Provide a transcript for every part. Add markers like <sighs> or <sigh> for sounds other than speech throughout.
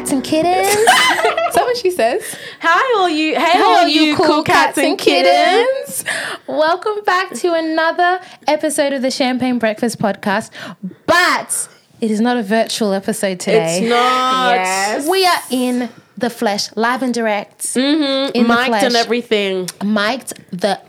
cats and kittens. <laughs> Is that what she says? Hi, all you. Hey, Hey, all you cool cats and kittens. Welcome back to another episode of the Champagne Breakfast Podcast. But it is not a virtual episode today. It's not. Yes. We are in the flesh, live and direct. Mm-hmm. In the Mic'd flesh. and everything. Mic'd the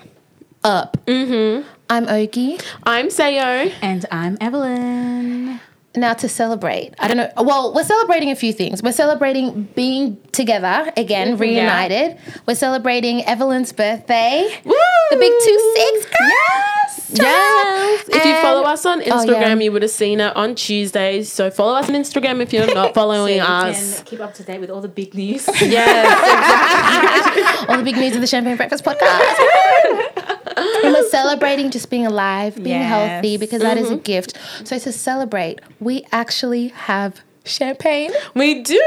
up. Mm-hmm. I'm Ogie. I'm Sayo. And I'm Evelyn. Now to celebrate, I don't know. Well, we're celebrating a few things. We're celebrating being together again, mm-hmm. reunited. We're celebrating Evelyn's birthday, Woo! the big two six. Yes, Yes. If you follow us on Oh, Instagram, yeah. you would have seen it on Tuesdays. So follow us on Instagram if you're not <laughs> following You us. keep up to date with all the big news. Yes. <laughs> all the big news of the Champagne Breakfast podcast. <laughs> <laughs> and we're celebrating just being alive, being Yes. healthy, because that is a mm-hmm. gift. So to celebrate, we actually have champagne. we do.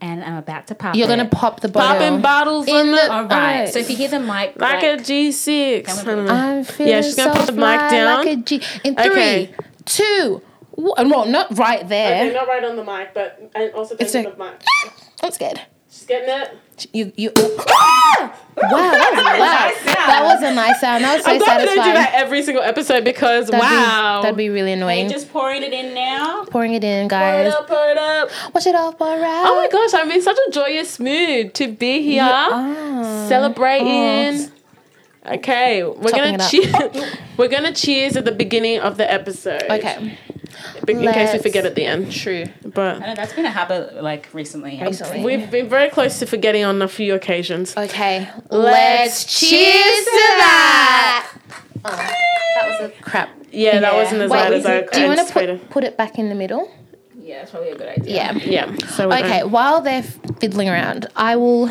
and I'm about to pop You're it. gonna pop the bottle. Popping bottles In on the- the. All right. Alright. So if you hear the mic, Like a G6. I put- don't know. I'm feeling Yeah, she's gonna so put the mic down. Like a G. In three, Okay. two, one. Well, not right there. not right on the mic, but and also It's thinking a- of mic. <laughs> I'm scared. She's getting it. You, you. Oh. <gasps> wow, that was loud. That was a nice sound. That was so I'm glad we don't do that every single episode because That'd wow. be, that'd be really annoying. just pouring it in now. Pouring it in, guys. Pour it guys. up, pour it up. Wash it off, all right. Oh my gosh, I'm in such a joyous mood to be here, celebrating. Okay, we're Topping gonna it cheer. <laughs> we're gonna cheers at the beginning of the episode. Okay. In case we forget at the end. True. But I know that's been a habit like recently. Recently. we've been very close to forgetting on a few occasions. Okay. Let's cheers to that. Oh, that was a crap. Yeah, that wasn't as Wait, loud as I do you want to put, put it back in the middle? Yeah, it's probably a good idea. Yeah. Yeah. So Okay, going- while they're fiddling around, I will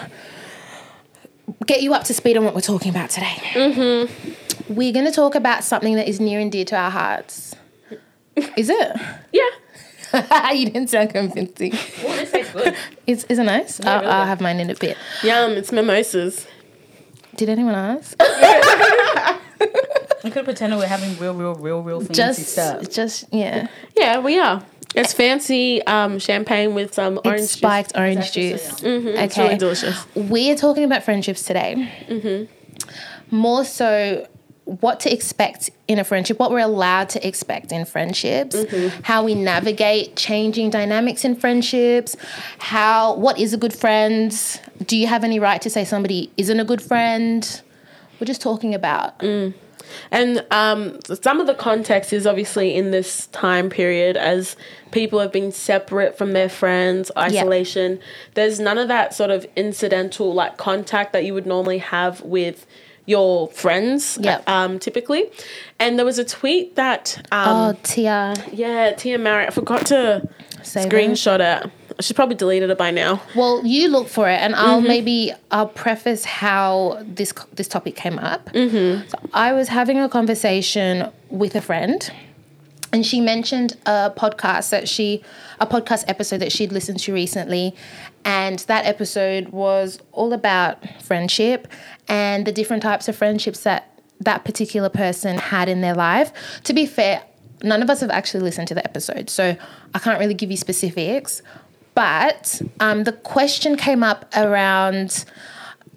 get you up to speed on what we're talking about today. Mm-hmm. We're going to talk about something that is near and dear to our hearts. Is it? Yeah. <laughs> you didn't sound convincing. Oh, this tastes good. Is, is it nice? I'll, really I'll good. have mine in a bit. Yum. It's mimosas. Did anyone ask? <laughs> we could pretend we're having real, real, real, real fancy just, stuff. just yeah. Yeah, we are. It's fancy um, champagne with some orange It's juice. spiked orange actually juice. so Mhm, Okay. It's really delicious. We're talking about friendships today. Mm-hmm. More so, what to expect in a friendship, what we're allowed to expect in friendships, Mm-hmm. how we navigate changing dynamics in friendships, how what is a good friend? Do you have any right to say somebody isn't a good friend? We're just talking about Mm. And um, some of the context is obviously in this time period as people have been separate from their friends, isolation. There's none of that sort of incidental like contact that you would normally have with your friends, Yep. um, typically. And there was a tweet that, um, oh Tia yeah, Tia Marriott, I forgot to say that. screenshot it. She's probably deleted it by now. Well, you look for it, and I'll Mm-hmm. maybe I'll preface how this this topic came up. Mm-hmm. So I was having a conversation with a friend, and she mentioned a podcast that she a podcast episode that she'd listened to recently, and that episode was all about friendship and the different types of friendships that that particular person had in their life. To be fair, none of us have actually listened to the episode, so I can't really give you specifics. But um, the question came up around,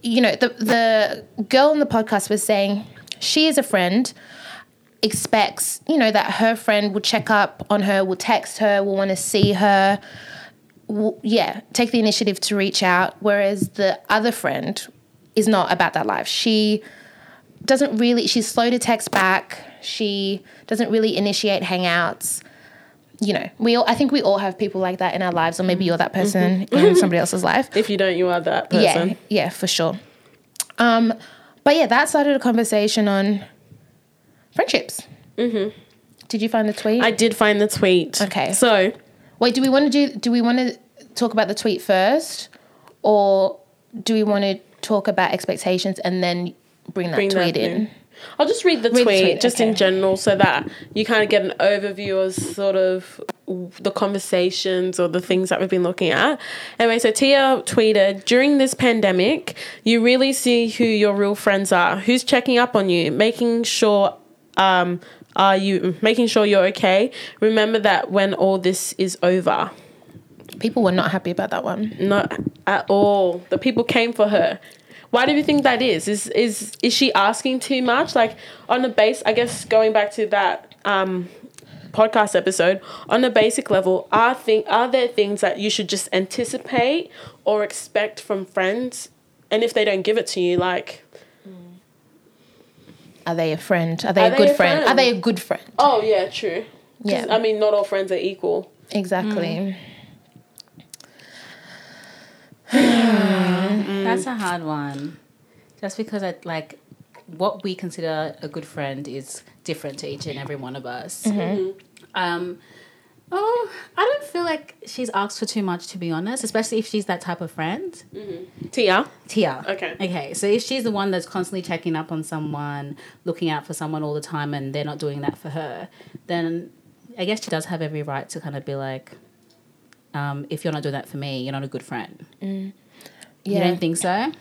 you know, the the girl on the podcast was saying she is a friend, expects, you know, that her friend will check up on her, will text her, will want to see her, will, yeah, take the initiative to reach out. Whereas the other friend is not about that life. She doesn't really, she's slow to text back. She doesn't really initiate hangouts. You know, we all, I think we all have people like that in our lives, or maybe you're that person in <laughs> somebody else's life. If you don't, you are that person. Yeah, yeah, for sure. Um, but yeah, that started a conversation on friendships. Mm-hmm. Did you find the tweet? I did find the tweet. Okay. So Wait, do we want to do? Do we want to talk about the tweet first, or do we want to talk about expectations and then bring that bring tweet that in? I'll just read the Read the tweet, tweet, just in general so that you kind of get an overview of sort of the conversations or the things that we've been looking at. Anyway, so Tia tweeted During this pandemic, you really see who your real friends are, who's checking up on you, making sure. Um, are you making sure you're okay? Remember that when all this is over. People were not happy about that one. Not at all. The people came for her. Why do you think that is? Is is is she asking too much? Like on the base, I guess going back to that um, podcast episode, on a basic level, are thing are there things that you should just anticipate or expect from friends? And if they don't give it to you, like Are they a friend? Are they Are a they good a friend? Are they a good friend? oh yeah, true. Yeah. I mean, not all friends are equal. Exactly. <sighs> That's a hard one. Just because I like what we consider a good friend is different to each and every one of us. Um, oh, I don't feel like she's asked for too much, to be honest. Especially if she's that type of friend. Tia. Tia. Okay. Okay. So if she's the one that's constantly checking up on someone, looking out for someone all the time, and they're not doing that for her, then I guess she does have every right to kind of be like, um, if you're not doing that for me, you're not a good friend. You Yeah. don't think so?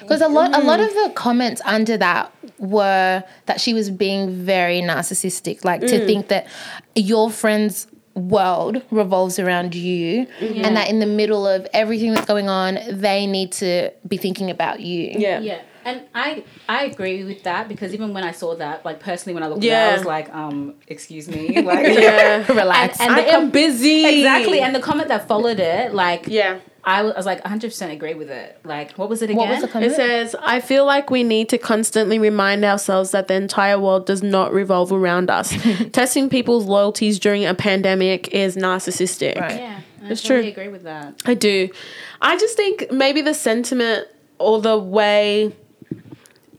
Because a lot, a lot of the comments under that were that she was being very narcissistic, like to mm. think that your friend's world revolves around you, and that in the middle of everything that's going on, they need to be thinking about you. Yeah. Yeah, and I I agree with that because even when I saw that, like personally, when I looked Yeah. at it, I was like, um, excuse me, <laughs> like, Yeah. <laughs> Relax. And, and I the am busy. exactly, and the comment that followed it, like, Yeah. I was, I was like, 100 percent agree with it. Like, what was it again? What was the? It says, I feel like we need to constantly remind ourselves that the entire world does not revolve around us. <laughs> Testing people's loyalties during a pandemic is narcissistic. Right. yeah, I totally true. agree with that. I do. I just think maybe the sentiment or the way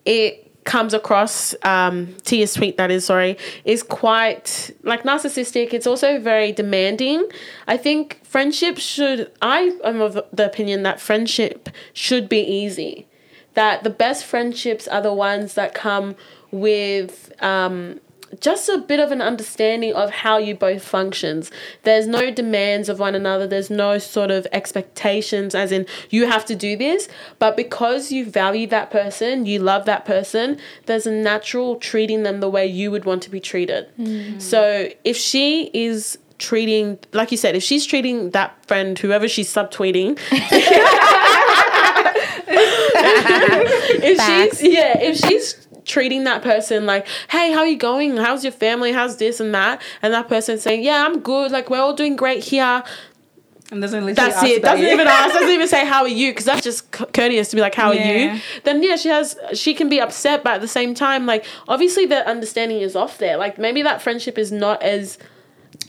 it comes across um Tia's tweet that is sorry is quite like narcissistic. It's also very demanding. I think friendship should i am of the opinion that friendship should be easy. That the best friendships are the ones that come with um just a bit of an understanding of how you both functions. There's no demands of one another. There's no sort of expectations as in you have to do this, but because you value that person, you love that person, there's a natural treating them the way you would want to be treated. Mm-hmm. So if she is treating like you said, if she's treating that friend, whoever she's subtweeting, <laughs> <laughs> if Facts. she's yeah, if she's treating that person like, hey, how are you going? How's your family? How's this and that? And that person saying, yeah, I'm good. Like we're all doing great here. And doesn't literally That's ask it. about Doesn't you. even ask. Doesn't even <laughs> say how are you because that's just c- courteous to be like, how are you? Then yeah, she has. She can be upset, but at the same time, like obviously the understanding is off there. Like maybe that friendship is not as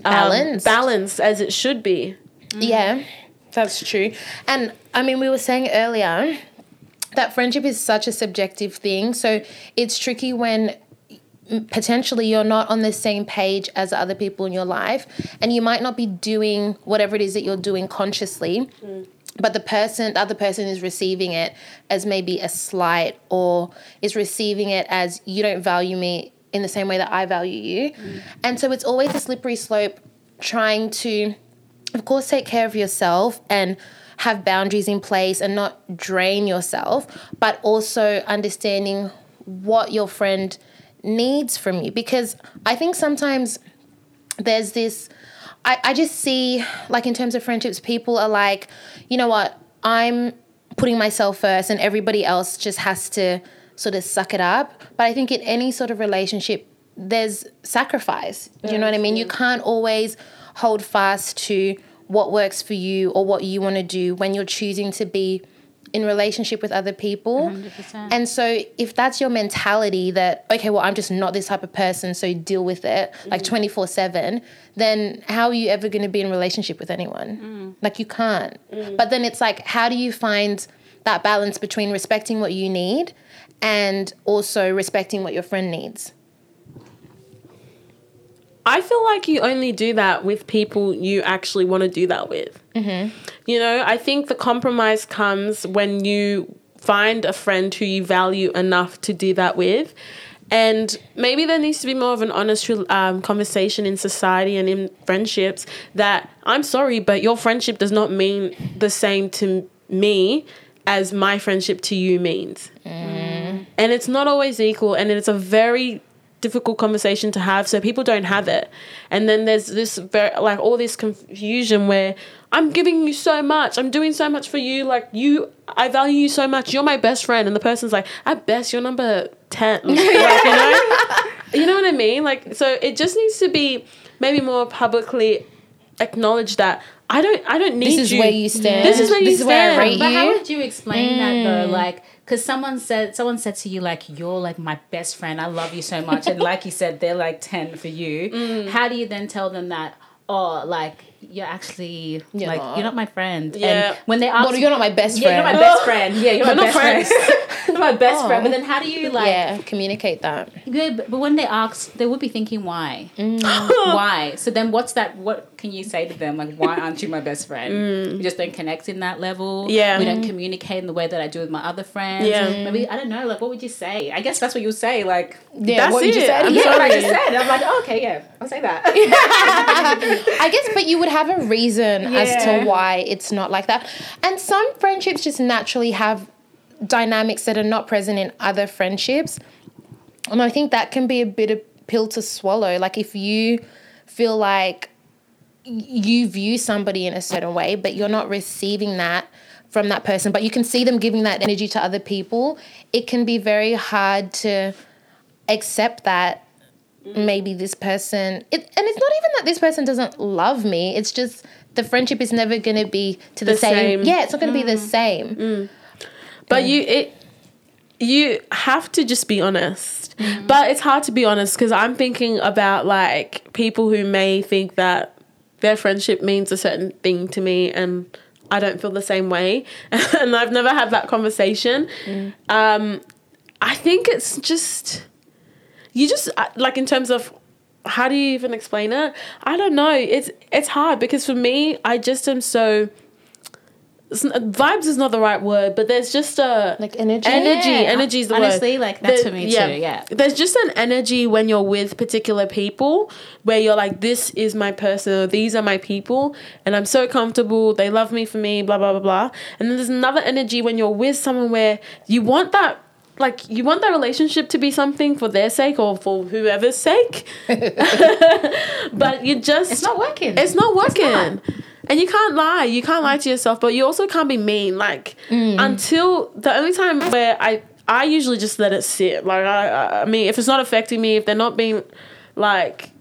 um, Balanced. balanced as it should be. Yeah, that's true. And I mean, we were saying earlier that friendship is such a subjective thing. So it's tricky when mm, potentially you're not on the same page as other people in your life and you might not be doing whatever it is that you're doing consciously but the person the other person is receiving it as maybe a slight or is receiving it as you don't value me in the same way that I value you and so it's always a slippery slope trying to of course take care of yourself and have boundaries in place and not drain yourself but also understanding what your friend needs from you. Because i think sometimes there's this I, I just see like in terms of friendships people are like you know what? I'm putting myself first and everybody else just has to sort of suck it up. But i think in any sort of relationship there's sacrifice. Do you know what i mean? You can't always hold fast to what works for you or what you want to do when you're choosing to be in relationship with other people. 100%. and so if that's your mentality that okay well i'm just not this type of person so deal with it like 24 7 then how are you ever going to be in relationship with anyone? Like you can't. But then it's like how do you find that balance between respecting what you need and also respecting what your friend needs I feel like you only do that with people you actually want to do that with. Mm-hmm. You know, I think the compromise comes when you find a friend who you value enough to do that with. And maybe there needs to be more of an honest um, conversation in society and in friendships that I'm sorry, but your friendship does not mean the same to me as my friendship to you means. And it's not always equal. And it's a very difficult conversation to have so people don't have it. And then there's this very like all this confusion where i'm giving you so much. I'm doing so much for you. Like you i value you so much. You're my best friend. And the person's like at best you're number 10 <laughs> like, you know? You know what i mean? Like so it just needs to be maybe more publicly acknowledged that I don't I don't need This is you. where you stand. This is where you This is where I stand. rate But how would you explain that though? Like, because someone said someone said to you like, "You're like my best friend. I love you so much," and like you said, they're like ten for you. Mm. How do you then tell them that? Oh, like you're actually You're like not. you're not my friend. Yeah. And when they ask, Well, you're not my best friend. yeah, you're my <laughs> best friend. Yeah, you're my best friend. <laughs> you're my best Oh. friend. But then how do you like? yeah, communicate that. Yeah, but, but when they ask, they would be thinking why, Mm. <laughs> why. So then, what's that? What can you say to them? Like, why aren't you my best friend? We just don't connect in that level. Mm. Yeah. we don't communicate in the way that I do with my other friends. Yeah. maybe I don't know. Like, what would you say? I guess that's what you'll say. Like, Yeah, That's what you just it. said. I'm yeah, what I just said. I'm like, oh, okay, yeah, I'll say that. I guess, but you would have a reason as to why it's not like that. And some friendships just naturally have dynamics that are not present in other friendships. And I think that can be a bit of a pill to swallow. Like if you feel like you view somebody in a certain way, but you're not receiving that from that person, but you can see them giving that energy to other people, it can be very hard to accept that maybe this person it, and it's not even that this person doesn't love me it's just the friendship is never going to be to the, The same. same. yeah it's not going to be the mm. same mm. But you it you have to just be honest. Mm-hmm. But it's hard to be honest because I'm thinking about like people who may think that their friendship means a certain thing to me and I don't feel the same way. <laughs> and I've never had that conversation. Mm. Um I think it's just you just uh, like in terms of how do you even explain it? I don't know. It's it's hard because for me, I just am so vibes is not the right word, but there's just a like energy energy. Yeah, energy is the word. honestly, word. like, that's for me too, yeah. there's just an energy when you're with particular people where you're like, this is my person, or these are my people, and I'm so comfortable. They love me for me, blah blah blah blah. And then there's another energy when you're with someone where you want that. Like you want that relationship to be something for their sake or for whoever's sake, <laughs> but you just it's not working. it's not working. And you can't lie. You can't lie to yourself, but you also can't be mean. Like mm. until the only time where I I usually just let it sit. Like I- I mean, if it's not affecting me, if they're not being like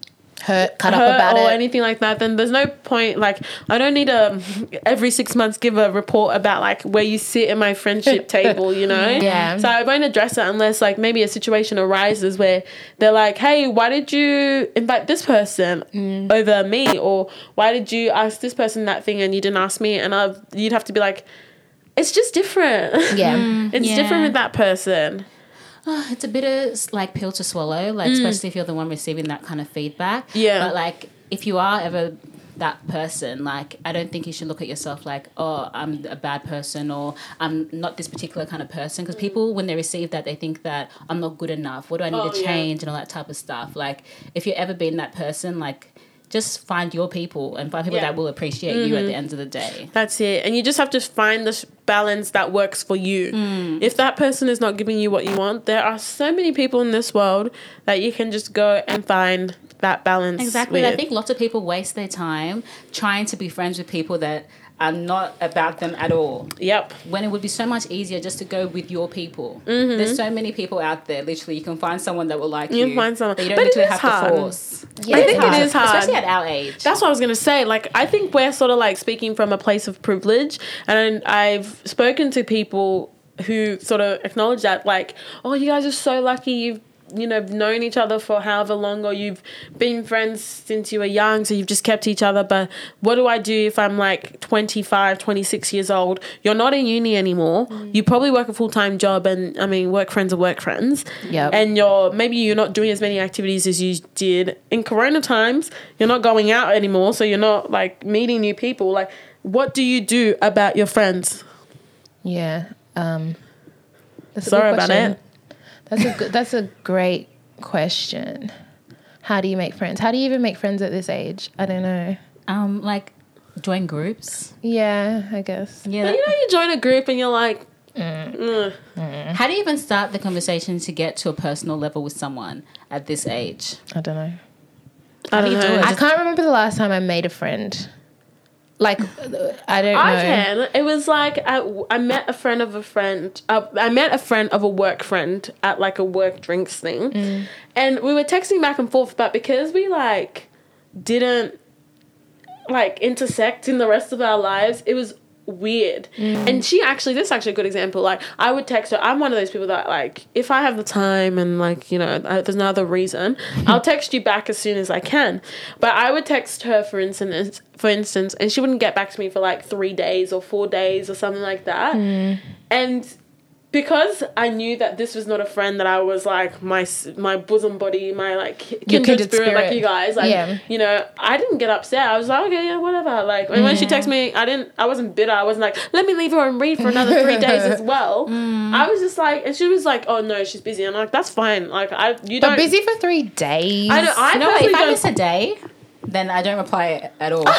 hurt cut hurt up about or it or anything like that, then there's no point. Like I don't need to <laughs> every six months give a report about like where you sit at my friendship <laughs> table. You know. Yeah. So I won't address it unless like maybe a situation arises where they're like, "Hey, why did you invite this person Mm. over me?" Or "Why did you ask this person that thing and you didn't ask me?" And I, you'd have to be like, "It's just different. yeah <laughs> it's Yeah. different with that person." Ah, it's a bit of like pill to swallow, like mm. especially if you're the one receiving that kind of feedback. Yeah. But like if you are ever that person, like I don't think you should look at yourself like, oh, I'm a bad person or I'm not this particular kind of person. Because people, when they receive that, they think that I'm not good enough. What do I need Oh, to yeah. change and all that type of stuff. Like if you're ever been that person, like just find your people and find people Yeah. that will appreciate you at the end of the day. That's it. And you just have to find the balance that works for you. Mm. If that person is not giving you what you want, there are so many people in this world that you can just go and find that balance. Exactly. I think lots of people waste their time trying to be friends with people that are not about them at all. Yep. When it would be so much easier just to go with your people. Mm-hmm. There's so many people out there. Literally, you can find someone that will like you. You can find someone. you don't But literally is have hard. to force. Yeah, I think it is hard. especially at our age. That's what I was gonna say. Like, I think we're sort of like speaking from a place of privilege, and I've spoken to people who sort of acknowledge that, like, oh, you guys are so lucky. You've you know known each other for however long, or you've been friends since you were young, so you've just kept each other. But what do I do if I'm like 25, 26 years old? You're not in uni anymore. You probably work a full time job, and I mean, work friends are work friends. Yep. And you're maybe you're not doing as many activities as you did in Corona times. You're not going out anymore, so you're not like meeting new people. Like, what do you do about your friends? yeah um Sorry about it. That's a good that's a great question how do you make friends how do you even make friends at this age i don't know Um, like join groups. yeah i guess Yeah. But you know, you join a group and you're like, Mm. Ugh. How do you even start the conversation to get to a personal level with someone at this age? I don't know. I don't do you do it? I can't remember the last time I made a friend. Like, I don't know. I can. It was like I, I met a friend of a friend. Uh, I met a friend of a work friend at like a work drinks thing, and we were texting back and forth. But because we like didn't like intersect in the rest of our lives, it was weird. And she actually, this is actually a good example. Like I would text her. I'm one of those people that like if I have the time and like you know I, there's no other reason, <laughs> I'll text you back as soon as I can. But I would text her for instance, for instance, and she wouldn't get back to me for like three days or four days or something like that. Mm. And because I knew that this was not a friend that I was like my my bosom body, my like kindred, kindred spirit, like you guys. Like Yeah. you know, I didn't get upset. I was like, okay, yeah, whatever. Like and when she texted me, I didn't. I wasn't bitter. I wasn't like, let me leave her and read for another three <laughs> days as well. Mm. I was just like, and she was like, oh no, she's busy. I'm like, that's fine. Like I, you don't. Busy for three days. I don't. I personally If I miss a day, then I don't reply at all. <laughs>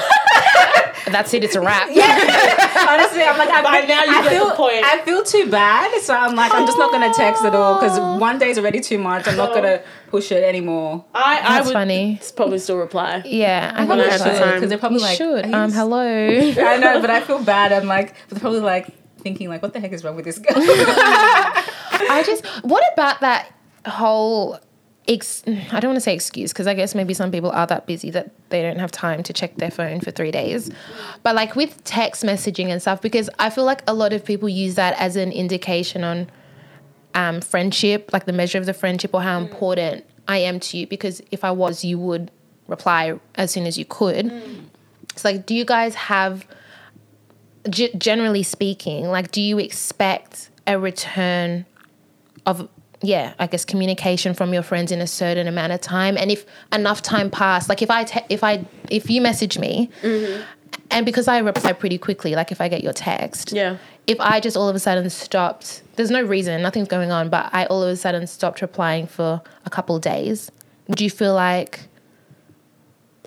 That's it. It's a wrap. Yeah. Honestly, I'm like, I, By now you I get feel, the point. I feel too bad, so I'm like, I'm just not gonna text at all because one day is already too much. I'm not gonna push it anymore. I, I That's would funny. probably still reply. Yeah, I When I think had so. because they're probably You like, should. Um, you hello. <laughs> I know, but I feel bad. I'm like, they're probably like thinking like, what the heck is wrong with this girl? <laughs> I just. What about that whole? Ex- I don't want to say excuse because I guess maybe some people are that busy that they don't have time to check their phone for three days. But like with text messaging and stuff, because I feel like a lot of people use that as an indication on um, friendship, like the measure of the friendship or how important I am to you. Because if I was, you would reply as soon as you could. It's like, do you guys have, g- generally speaking, like, do you expect a return of, yeah, I guess communication from your friends in a certain amount of time? And if enough time passed, like if I, te- if I, if you message me, mm-hmm. and because I reply pretty quickly, like if I get your text, Yeah. if I just all of a sudden stopped, there's no reason, nothing's going on, but I all of a sudden stopped replying for a couple of days, would you feel like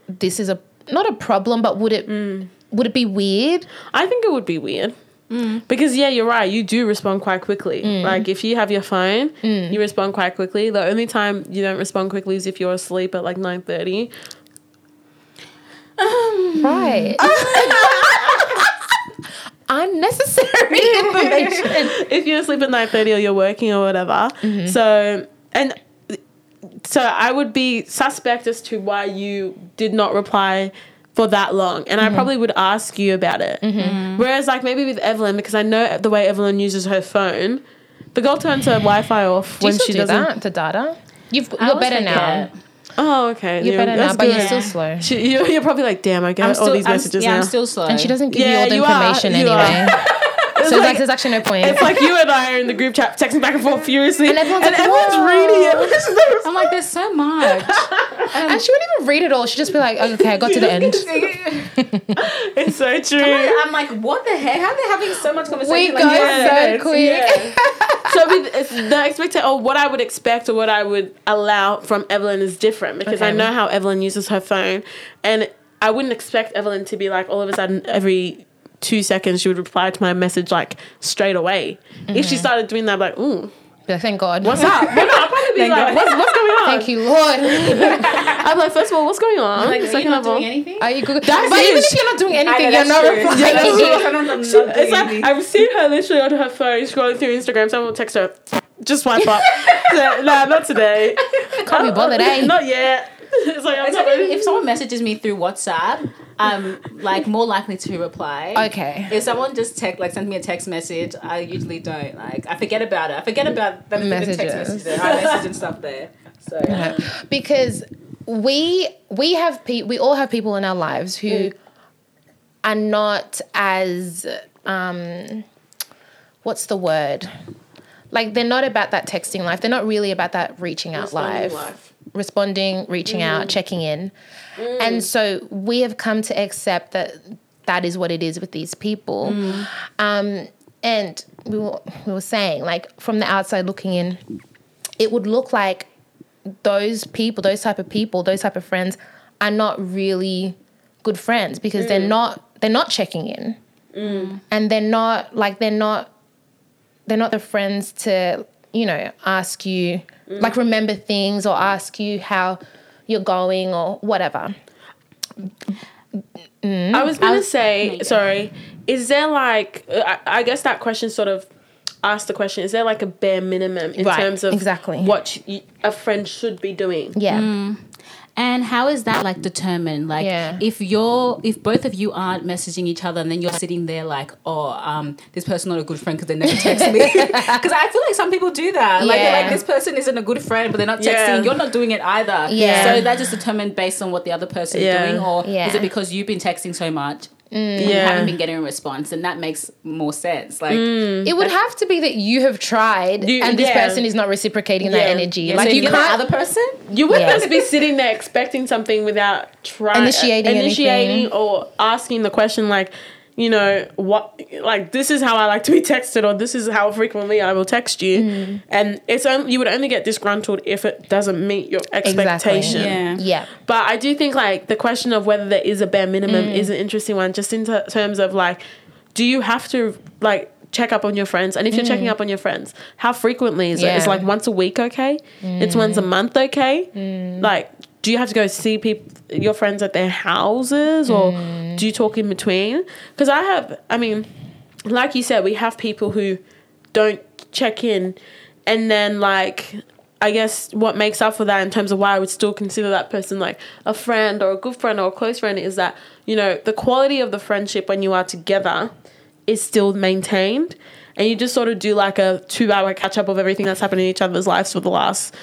this is a not a problem, but would it mm. would it be weird? I think it would be weird. Mm. Because yeah, you're right. You do respond quite quickly. Mm. Like if you have your phone, mm. you respond quite quickly. The only time you don't respond quickly is if you're asleep at like nine thirty. Um. Right. <laughs> Unnecessary <laughs> information. if you're asleep at nine thirty or you're working or whatever. Mm-hmm. So and so I would be suspect as to why you did not reply for that long, and I mm-hmm. probably would ask you about it. Mm-hmm. Mm-hmm. Whereas like maybe with Evelyn, because I know the way Evelyn uses her phone, the girl turns her Wi-Fi off Do you when still she do doesn't. that? The data? You've, I you're better now. Oh, okay. You're Yeah, better now, that's but you're good. still slow. She, you're, you're probably like, damn, I get I'm all still, these I'm- messages yeah, now. I'm still slow. And she doesn't give Yeah, you all the you are. information You are. anyway. <laughs> It's so like- like, there's actually no point. It's like you and I are in the group chat texting back and forth furiously, And and everyone's like, everyone's reading it. <laughs> I'm like, there's so much. <laughs> and she wouldn't even read it all. She'd just be like, oh, okay, I got to the end. <laughs> it's so true. I'm like, what the heck? How are they having so much conversation? We like, go yeah. so Yes, quick. yeah. so with the expect or what I would expect or what I would allow from Evelyn is different because I know how Evelyn uses her phone, and I wouldn't expect Evelyn to be like all of a sudden every two seconds she would reply to my message like straight away. If she started doing that, I'd be like, ooh, Be like, Thank God. what's up? Well, no, I'd probably be Thank like, God. what's, what's going on? Thank you, Lord. <laughs> I'm like, first of all, what's going on? Like, are you Second not of all, doing anything? Are you good? That's but even if you're not doing I know, anything, you're that's not true. replying. Yeah, that's true. I'm not It's doing like anything. I've seen her literally on her phone scrolling through Instagram. Someone will text her, just swipe up. <laughs> no, nah, not today. Can't be bothered, <laughs> eh? Not yet. It's like I'm It's not like if someone messages me through WhatsApp, I'm like more likely to reply. Okay. If someone just text like sends me a text message, I usually don't like. I forget about it. I forget about that there's a text Messages. message. I message and stuff there. So because we we have pe- we all have people in our lives who mm. are not as um what's the word like they're not about that texting life they're not really about that reaching out live. responding reaching out mm. checking in and mm. so we have come to accept that that is what it is with these people. Mm. Um and we were, we were saying like from the outside looking in it would look like those people, those type of people, those type of friends are not really good friends because they're mm. not they're not checking in. And they're not like they're not they're not the friends to you know ask you like remember things or ask you how you're going or whatever. I was gonna was- say, no, yeah. sorry. Is there like? Uh, I, I guess that question sort of asked the question: Is there like a bare minimum in Right, terms of exactly. what you, a friend should be doing? Yeah. Mm. And how is that like determined? Like Yeah. if you're if both of you aren't messaging each other and then you're sitting there like, oh, um, this person not a good friend because they never text me. <laughs> <laughs> Because I feel like some people do that. Like Yeah. like this person isn't a good friend, but they're not texting. Yeah. You're not doing it either. Yeah. So that just determined based on what the other person is doing, or is it because you've been texting so much? Mm. And you Yeah. haven't been getting a response, and that makes more sense. Like, mm. It would have to be that you have tried You- and this yeah. person is not reciprocating that energy. yeah, like so you if you're the can't other person. You wouldn't Yes. just be sitting there expecting something without trying Initiating initiating anything. or asking the question like, you know, what like this is how I like to be <laughs> texted or this is how frequently I will text you. Mm. And it's only you would only get disgruntled if it doesn't meet your expectation. Yeah. Yeah. But I do think like the question of whether there is a bare minimum Mm. is an interesting one, just in ter- terms of like, do you have to like check up on your friends? And if you're checking up on your friends, how frequently is it? It's Mm. Yeah. Mm. like once a week, okay? It's once a month, okay? Like, do you have to go see people, your friends at their houses, or Mm. do you talk in between? Because I have, I mean, like you said, we have people who don't check in, and then like I guess what makes up for that in terms of why I would still consider that person like a friend or a good friend or a close friend is that you know the quality of the friendship when you are together is still maintained, and you just sort of do like a two hour catch up of everything that's happened in each other's lives for the last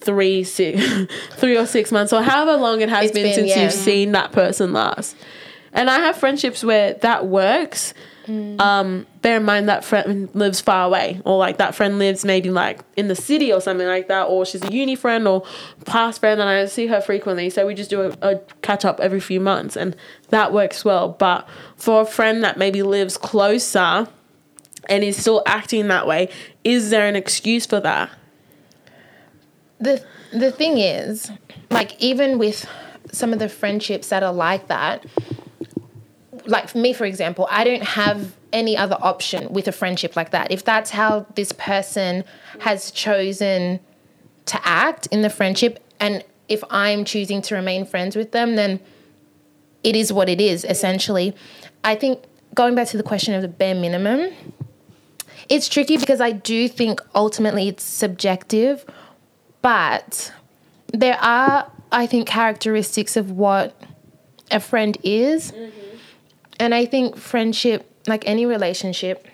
three six <laughs> three or six months or however long it has It's been, been, since yeah. you've seen that person last. And I have friendships where that works. Um, bear in mind that friend lives far away, or like that friend lives maybe like in the city or something like that, or she's a uni friend or past friend, and I see her frequently. So we just do a, a catch up every few months, and that works well. But for a friend that maybe lives closer and is still acting that way, is there an excuse for that? The the thing is, like even with some of the friendships that are like that, like for me, for example, I don't have any other option with a friendship like that. If that's how this person has chosen to act in the friendship, and if I'm choosing to remain friends with them, then it is what it is, essentially. I think going back to the question of the bare minimum, it's tricky because I do think ultimately it's subjective, but there are, I think, characteristics of what a friend is. Mm-hmm. And I think friendship, like any relationship,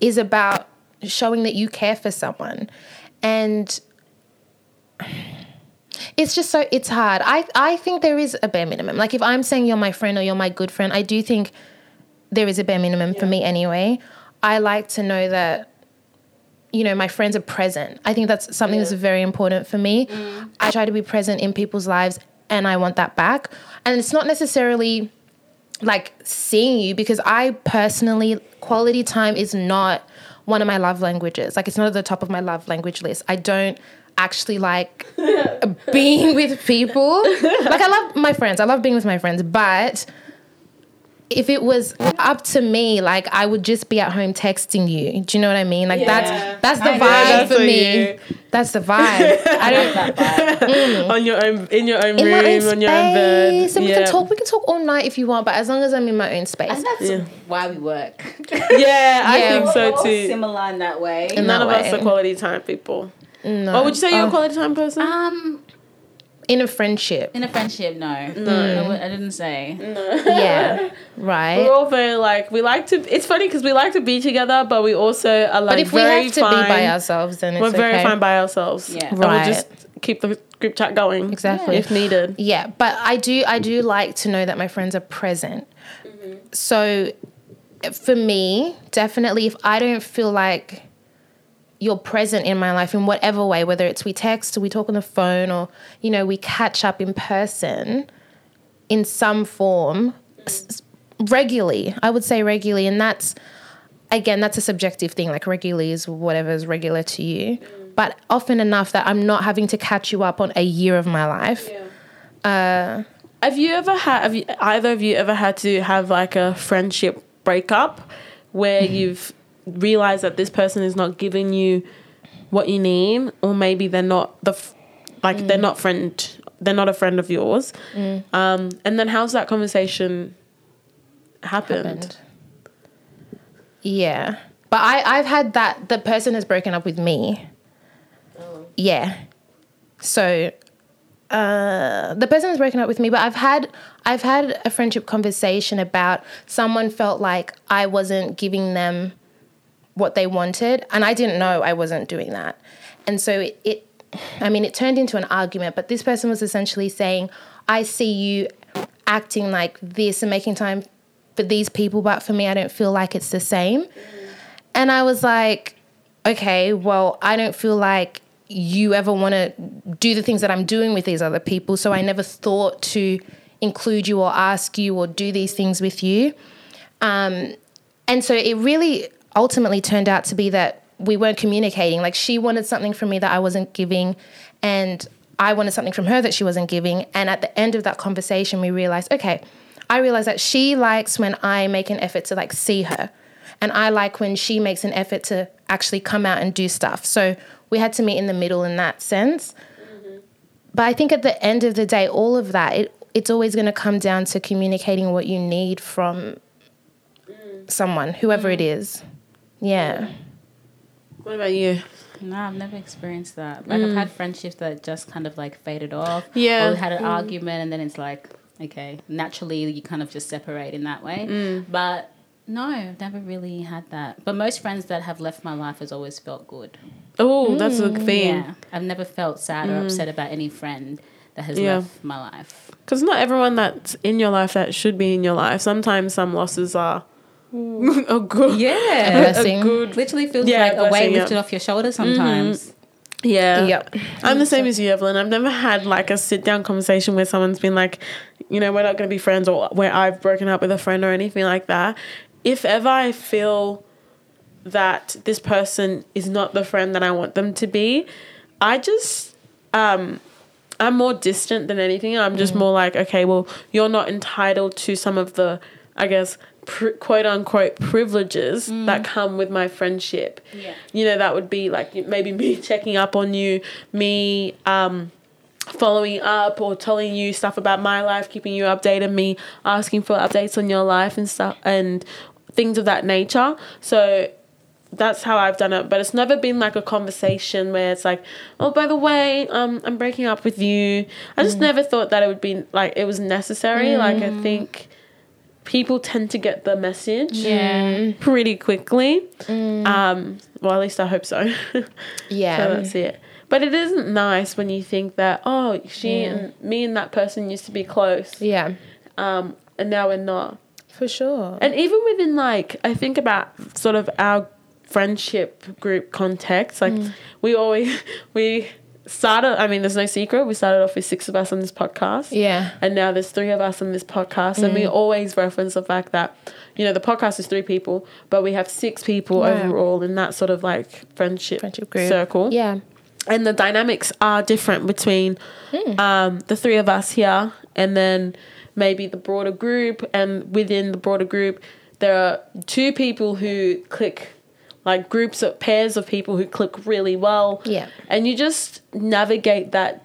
is about showing that you care for someone. And it's just so it's hard. I I think there is a bare minimum. Like if I'm saying you're my friend or you're my good friend, I do think there is a bare minimum for me anyway. I like to know that you know my friends are present. I think that's something that's very important for me. Mm. I try to be present in people's lives and I want that back. And it's not necessarily like seeing you because I personally quality time is not one of my love languages. Like it's not at the top of my love language list. I don't actually like <laughs> being with people. Like I love my friends. I love being with my friends, but if it was up to me, like I would just be at home texting you. Do you know what I mean? Like Yeah. that's that's the I vibe that's for for me. you. That's the vibe. <laughs> I don't that vibe. On your own, in your own in room, my own on your own bed. space. And we Yeah. can talk. We can talk all night if you want, but as long as I'm in my own space. And that's Yeah. why we work. <laughs> Yeah, I Yeah. think We're so all too. Similar in that way. In None that of us are quality time people. No. Oh, would you say you're Oh. a quality time person? Um, in a friendship? in a friendship, no. Mm. No, I w- I didn't say. No. Yeah. <laughs> Right. We're all very like we like to. It's funny because we like to be together, but we also are like but if we very have to fine. be by ourselves, then it's we're very okay. fine by ourselves. Yeah. and Right. we'll just keep the group chat going Exactly. if needed. Yeah, but I do I do like to know that my friends are present. Mm-hmm. So for me, definitely if I don't feel like you're present in my life in whatever way, whether it's we text we talk on the phone or you know we catch up in person in some form s- regularly. I would say regularly and that's again that's a subjective thing like regularly is whatever is regular to you. But often enough that I'm not having to catch you up on a year of my life. Uh, Have you ever had? Have you, either of you ever had to have like a friendship breakup where Mm-hmm. you've realize that this person is not giving you what you need, or maybe they're not the f- like they're not friend they're not a friend of yours. Um, and then how's that conversation happened? happened. Yeah. But I, I've had that the person has broken up with me. Yeah. So uh, the person has broken up with me, but I've had I've had a friendship conversation about someone felt like I wasn't giving them what they wanted, and I didn't know I wasn't doing that. And so it, it I mean, it turned into an argument, but this person was essentially saying, I see you acting like this and making time for these people, but for me, I don't feel like it's the same. And I was like, okay, well, I don't feel like you ever want to do the things that I'm doing with these other people. So I never thought to include you or ask you or do these things with you. Um, and so it really ultimately turned out to be that we weren't communicating. Like she wanted something from me that I wasn't giving, and I wanted something from her that she wasn't giving. And at the end of that conversation, we realized, okay, I realized that she likes when I make an effort to like see her. And I like when she makes an effort to actually come out and do stuff. So we had to meet in the middle in that sense. Mm-hmm. But I think at the end of the day, all of that, it, it's always going to come down to communicating what you need from mm. someone, whoever it mm-hmm. is. Yeah. What about you? No, I've never experienced that. Like I've mm. had friendships that just kind of like faded off. Yeah. Or we had an mm. argument and then it's like, okay, naturally you kind of just separate in that way. Mm. But no, I've never really had that. But most friends that have left my life has always felt good. Oh, that's a theme. Yeah. I've never felt sad or upset about any friend that has Yeah. left my life. Because not everyone that's in your life that should be in your life. Sometimes some losses are <laughs> a good. Yeah. Blessing. A good. Literally feels Yeah, like a weight blessing, yeah. lifted off your shoulders sometimes. Yeah. Yep. I'm the same as you, Evelyn. I've never had like a sit down conversation where someone's been like, you know, we're not going to be friends or where I've broken up with a friend or anything like that. If ever I feel that this person is not the friend that I want them to be, I just, um, I'm more distant than anything. I'm just more like, okay, well, you're not entitled to some of the, I guess, pr- quote unquote privileges that come with my friendship. Yeah. You know, that would be like maybe me <laughs> checking up on you, me um, following up or telling you stuff about my life, keeping you updated, me asking for updates on your life and stuff and things of that nature. So that's how I've done it, but it's never been like a conversation where it's like, oh, by the way, um, I'm breaking up with you. I just never thought that it would be like it was necessary. Like I think people tend to get the message Yeah. pretty quickly. Um, well, at least I hope so. <laughs> Yeah. so that's it. But it isn't nice when you think that oh, she and me and that person used to be close, Yeah. um, and now we're not. For sure. And even within like I think about sort of our friendship group context, like we always <laughs> we started I mean there's no secret, we started off with six of us on this podcast. Yeah. And now there's three of us on this podcast and we always reference the fact that, you know, the podcast is three people, but we have six people Yeah. overall in that sort of like friendship, Friendship group. circle Yeah. and the dynamics are different between Hmm. um, the three of us here and then maybe the broader group and within the broader group there are two people who click like groups of pairs of people who click really well Yeah. and you just navigate that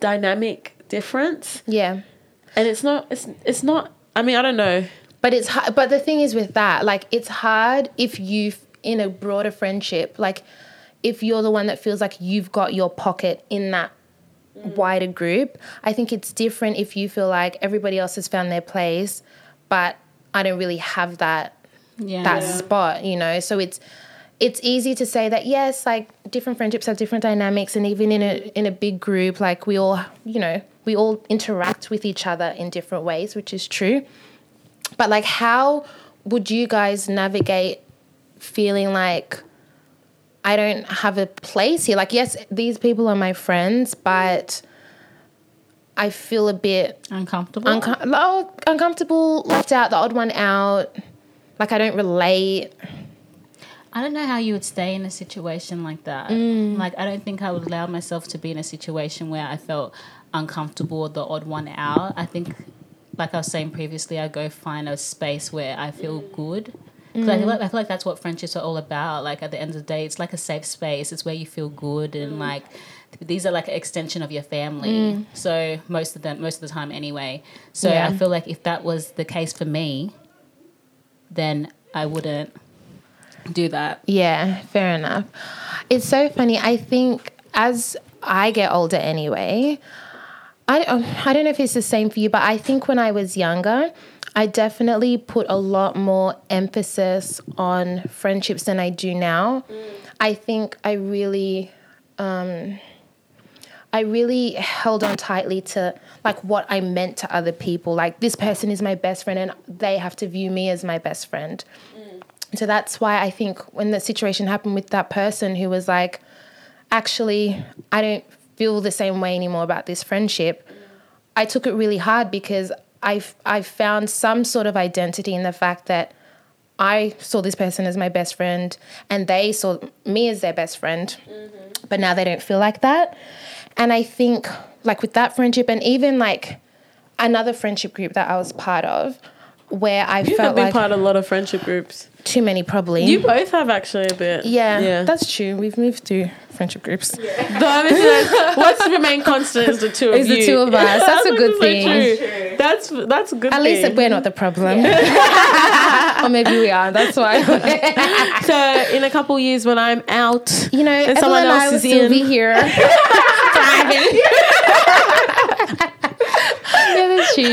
dynamic difference Yeah. and it's not it's it's not i mean i don't know But it's but the thing is with that, like it's hard if you've in a broader friendship, like if you're the one that feels like you've got your pocket in that mm. wider group. I think it's different if you feel like everybody else has found their place, but I don't really have that Yeah. that spot, you know. So it's it's easy to say that yes, like different friendships have different dynamics, and even in a in a big group, like we all, you know, we all interact with each other in different ways, which is true. But like, how would you guys navigate feeling like I don't have a place here? Like, yes, these people are my friends, but I feel a bit Uncomfortable. uncom- oh, uncomfortable, left out, the odd one out. Like I don't relate. I don't know how you would stay in a situation like that. Mm. Like, I don't think I would allow myself to be in a situation where I felt uncomfortable or the odd one out. I think, like I was saying previously, I go find a space where I feel good. Because I, feel mm. like, I feel like that's what friendships are all about. Like at the end of the day, it's like a safe space. It's where you feel good and mm. like these are like an extension of your family. Mm. So most of them, most of the time, anyway. So Yeah. I feel like if that was the case for me, then I wouldn't do that. Yeah, fair enough. It's so funny. I think as I get older anyway, I, um, I don't know if it's the same for you, but I think when I was younger, I definitely put a lot more emphasis on friendships than I do now. I think I really um, I really held on tightly to like what I meant to other people. Like this person is my best friend and they have to view me as my best friend. So that's why I think when the situation happened with that person who was like, actually, I don't feel the same way anymore about this friendship, I took it really hard because I've, I've found some sort of identity in the fact that I saw this person as my best friend and they saw me as their best friend, mm-hmm. but now they don't feel like that. And I think, like, with that friendship and even like another friendship group that I was part of, where I You have felt been like part of a lot of friendship groups. too many probably. You both have actually a bit. yeah, Yeah. that's true. We've moved to friendship groups. <laughs> Though I mean, that's- what's remain constant is the two of It's the two of us. <laughs> That's a good so thing. true. That's that's a good. At thing. least we're not the problem. <laughs> or maybe we are. That's why. So in a couple years when I'm out, You know, And Evelyn someone and I else will is still in. be here. Thriving. Yeah, that's true.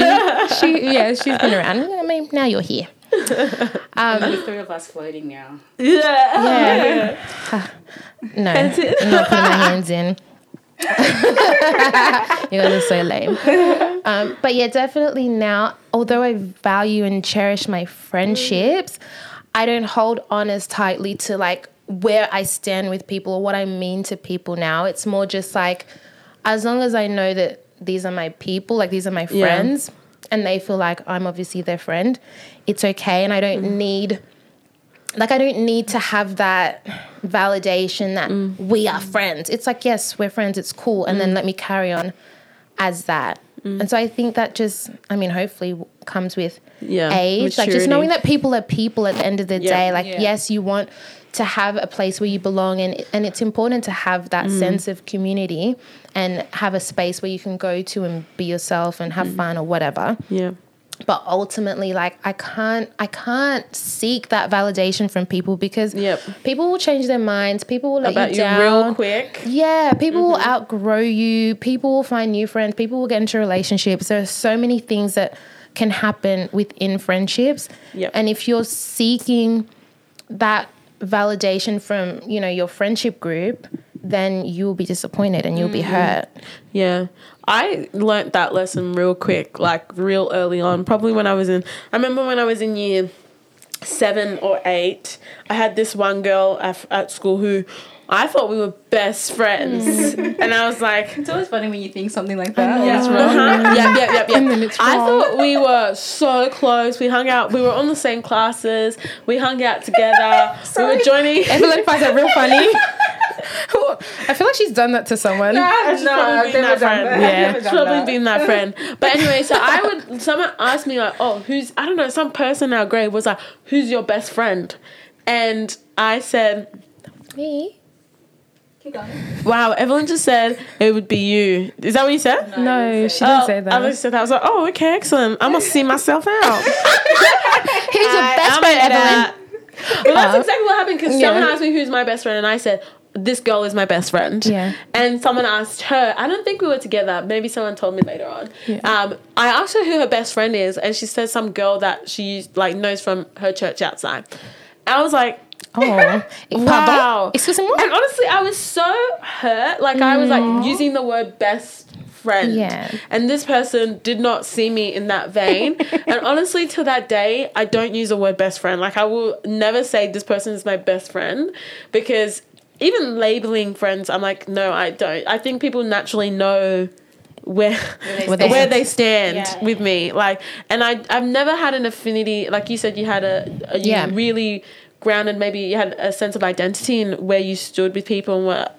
She, yeah, she's been around. I mean, now you're here. the three of us floating now. yeah, Yeah. <laughs> No, I'm not putting my hands in. <laughs> you guys are so lame. Um, but yeah, definitely now, although I value and cherish my friendships, I don't hold on as tightly to like where I stand with people or what I mean to people now. It's more just like, as long as I know that these are my people, like these are my Yeah. friends, and they feel like I'm obviously their friend, it's okay. And I don't mm. need like I don't need to have that validation that mm. we are friends. It's like yes, we're friends. It's cool, and then mm. let me carry on as that. And so I think that just, I mean, hopefully comes with Yeah, age, like just knowing that people are people at the end of the Yeah. day. Like Yeah. yes, you want to have a place where you belong, and and it's important to have that mm. sense of community and have a space where you can go to and be yourself and have mm. fun or whatever yeah. but ultimately like i can't i can't seek that validation from people because Yep. people will change their minds people will let About you you down real quick. yeah people will mm-hmm. outgrow you people will find new friends people will get into relationships there are so many things that can happen within friendships Yep. and if you're seeking that validation from you know your friendship group then you'll be disappointed and you'll be mm-hmm. hurt Yeah. I learnt that lesson real quick, like real early on. Probably when I was in, I remember when I was in year seven or eight, I had this one girl at, at school who I thought we were best friends. and I was like, It's always funny when you think something like that. Yeah. It's uh-huh. wrong. <laughs> yeah, yeah, yeah, yeah. And then it's I thought we were so close. We hung out. We were on the same classes. We hung out together. we were joining. Evelyn finds that real funny. <laughs> I feel like she's done that to someone. She's probably been that friend. Yeah. She's probably been that friend. But anyway, so I would someone asked me like, oh, who's I don't know, some person in our grade was like, who's your best friend? And I said, Me? Keep going. Wow, Evelyn just said it would be you. Is that what you said? No, she didn't Oh, say I that. just said that. I was like, oh, okay, excellent. I must see myself out. <laughs> Who's your best friend, Evelyn? Well, that's Uh, exactly what happened because yeah. someone asked me who's my best friend, and I said, this girl is my best friend. Yeah. And someone asked her, I don't think we were together. Maybe someone told me later on. Yeah. Um, I asked her who her best friend is, and she said some girl that she like knows from her church outside. I was like, Oh, <laughs> Wow. Excuse me. and honestly, I was so hurt. Like I was like mm. using the word best friend. Yeah. And this person did not see me in that vein. <laughs> and honestly, to that day, I don't use the word best friend. Like I will never say this person is my best friend because even labeling friends, I'm like, no, I don't. I think people naturally know where <laughs> they where stand. they stand Yeah. with me. Like, and I I've never had an affinity. Like you said, you had a, a you Yeah. really grounded. Maybe you had a sense of identity and where you stood with people and what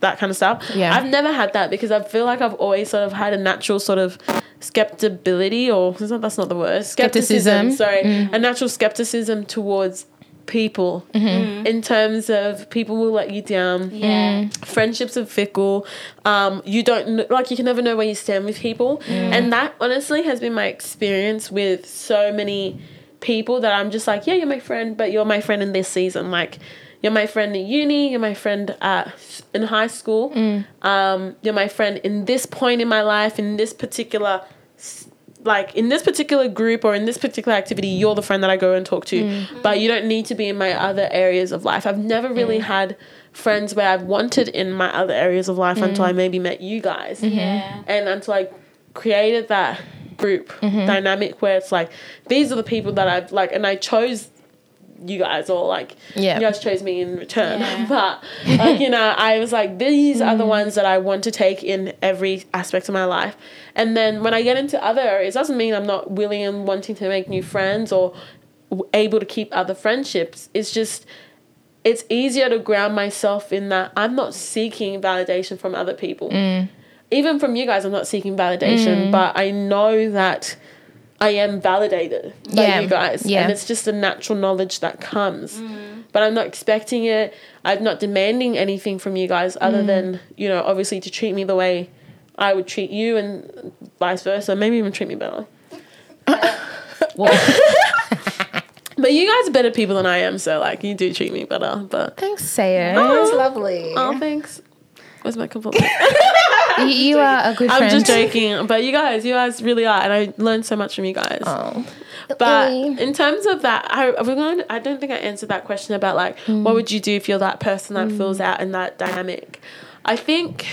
that kind of stuff. Yeah. I've never had that because I feel like I've always sort of had a natural sort of skeptibility or that's not the word. Skepticism. Sorry. A natural skepticism towards people Mm-hmm. in terms of people will let you down Yeah. friendships are fickle um you don't like you can never know where you stand with people and that honestly has been my experience with so many people that i'm just like yeah you're my friend but you're my friend in this season. Like you're my friend in uni you're my friend at in high school. Mm. Um you're my friend in this point in my life in this particular like in this particular group or in this particular activity, you're the friend that I go and talk to, mm. but you don't need to be in my other areas of life. I've never really had friends where I've wanted in my other areas of life mm. until I maybe met you guys, Yeah. and until I created that group mm-hmm. dynamic where it's like these are the people that I've like, and I chose you guys or like Yeah. you guys chose me in return. Yeah. <laughs> but like you know i was like these are the mm-hmm. ones that i want to take in every aspect of my life. And then when i get into other areas doesn't mean i'm not willing and wanting to make new friends or able to keep other friendships. It's just it's easier to ground myself in that i'm not seeking validation from other people mm. Even from you guys i'm not seeking validation mm. but i know that I am validated by Yeah. you guys. Yeah. And it's just a natural knowledge that comes. Mm. But I'm not expecting it. I'm not demanding anything from you guys other mm. than, you know, obviously to treat me the way I would treat you and vice versa. Maybe even treat me better. <laughs> <laughs> But you guys are better people than I am, so like you do treat me better. But Thanks, Sayer. That's lovely. oh thanks. Where's my compliment? <laughs> you, you are a good I'm friend. just joking. But you guys, you guys really are, and I learned so much from you guys. Oh. But Really? in terms of that, I we're going I don't think I answered that question about like what hmm. would you do if you're that person that hmm. fills out in that dynamic. I think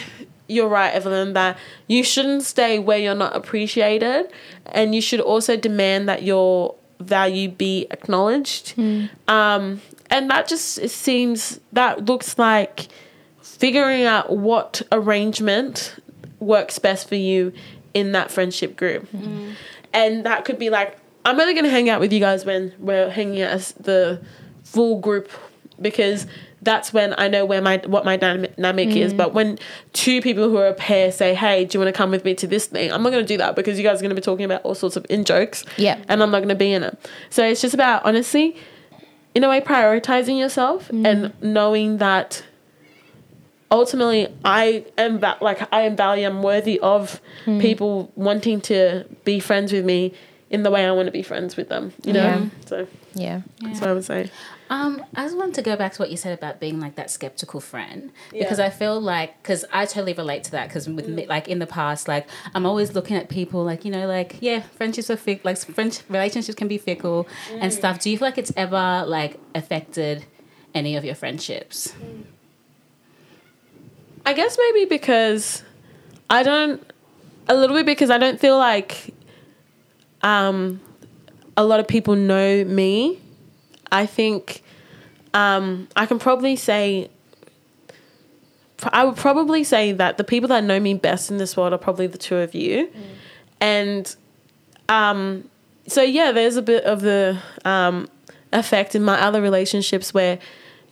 you're right, Evelyn, that you shouldn't stay where you're not appreciated, and you should also demand that your value be acknowledged. Hmm. Um, and that just it seems that looks like figuring out what arrangement works best for you in that friendship group. Mm-hmm. And that could be like, I'm only going to hang out with you guys when we're hanging out as the full group because that's when I know where my what my dynamic is. Mm. But when two people who are a pair say, "Hey, do you want to come with me to this thing?" I'm not going to do that because you guys are going to be talking about all sorts of in jokes. Yeah. and I'm not going to be in it. So it's just about honestly, in a way, prioritizing yourself mm. and knowing that ultimately I am va- like I am value I'm worthy of hmm. people wanting to be friends with me in the way I want to be friends with them you know Yeah. so Yeah. that's what I would say Um, I just wanted to go back to what you said about being like that skeptical friend Yeah. because I feel like because I totally relate to that because with me, mm. like in the past, like I'm always looking at people like you know like yeah friendships are fickle like French relationships can be fickle and mm. stuff. Do you feel like it's ever like affected any of your friendships? Mm. I guess maybe because I don't a little bit because I don't feel like um a lot of people know me. I think um I can probably say I would probably say that the people that know me best in this world are probably the two of you. And um so yeah, there's a bit of the um effect in my other relationships where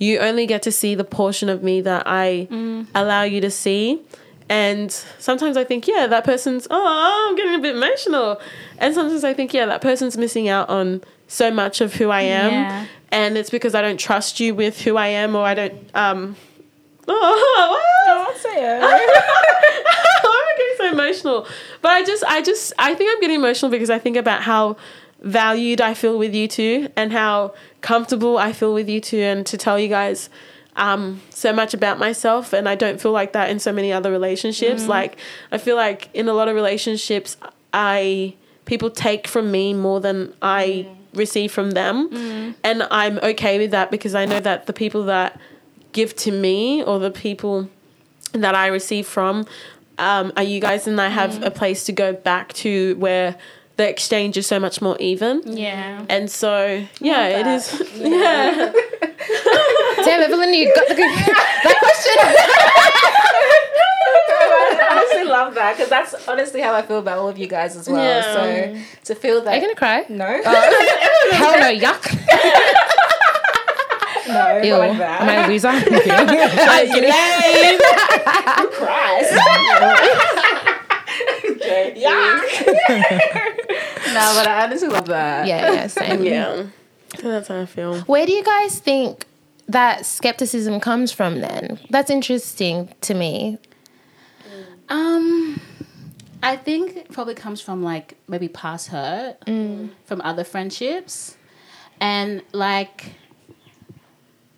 you only get to see the portion of me that I allow you to see. And sometimes I think, yeah, that person's, oh, I'm getting a bit emotional. And sometimes I think, yeah, that person's missing out on so much of who I am. Yeah. And it's because I don't trust you with who I am or I don't, um, <laughs> oh, what? I'm <laughs> getting so emotional. But I just, I just, I think I'm getting emotional because I think about how valued I feel with you two and how comfortable I feel with you two and to tell you guys um, so much about myself. And I don't feel like that in so many other relationships. Like, I feel like in a lot of relationships, I, people take from me more than I receive from them. And I'm okay with that because I know that the people that give to me or the people that I receive from um, are you guys and I have a place to go back to where the exchange is so much more even. Yeah. And so, yeah, it is. <laughs> Yeah. Damn, Evelyn, you got the good, <laughs> that I honestly love that because that's honestly how I feel about all of you guys as well. Yeah. So to feel that Are you gonna cry? no, oh. <laughs> Hell no, yuck. No, Ew. like that. Am I a loser? I'm kidding. <laughs> no, but I honestly love that. yeah, yeah, same. Yeah. So that's how I feel. Where do you guys think that skepticism comes from then? That's interesting to me. Um, I think it probably comes from like maybe past hurt from other friendships, and like,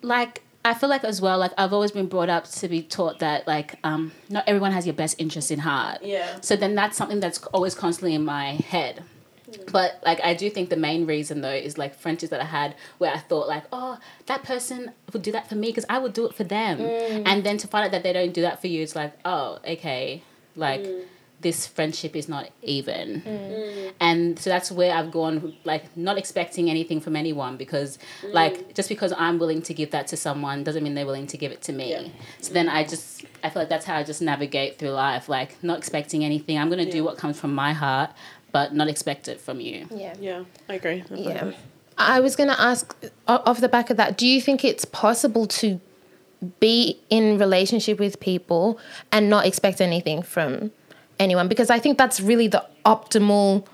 like I feel like as well. Like I've always been brought up to be taught that like um, not everyone has your best interest in heart. Yeah. So then that's something that's always constantly in my head. Hmm. But like I do think the main reason though is like friendships that I had where I thought like oh that person would do that for me because I would do it for them, hmm. and then to find out that they don't do that for you, it's like oh okay like hmm. This friendship is not even, mm. Mm. and so that's where I've gone like not expecting anything from anyone because mm. like just because I'm willing to give that to someone doesn't mean they're willing to give it to me. Yeah. So then I just I feel like that's how I just navigate through life like not expecting anything. I'm gonna do what comes from my heart but not expect it from you. Yeah. Yeah, I agree. Yeah. I was going to ask off the back of that, do you think it's possible to be in relationship with people and not expect anything from anyone? Because I think that's really the optimal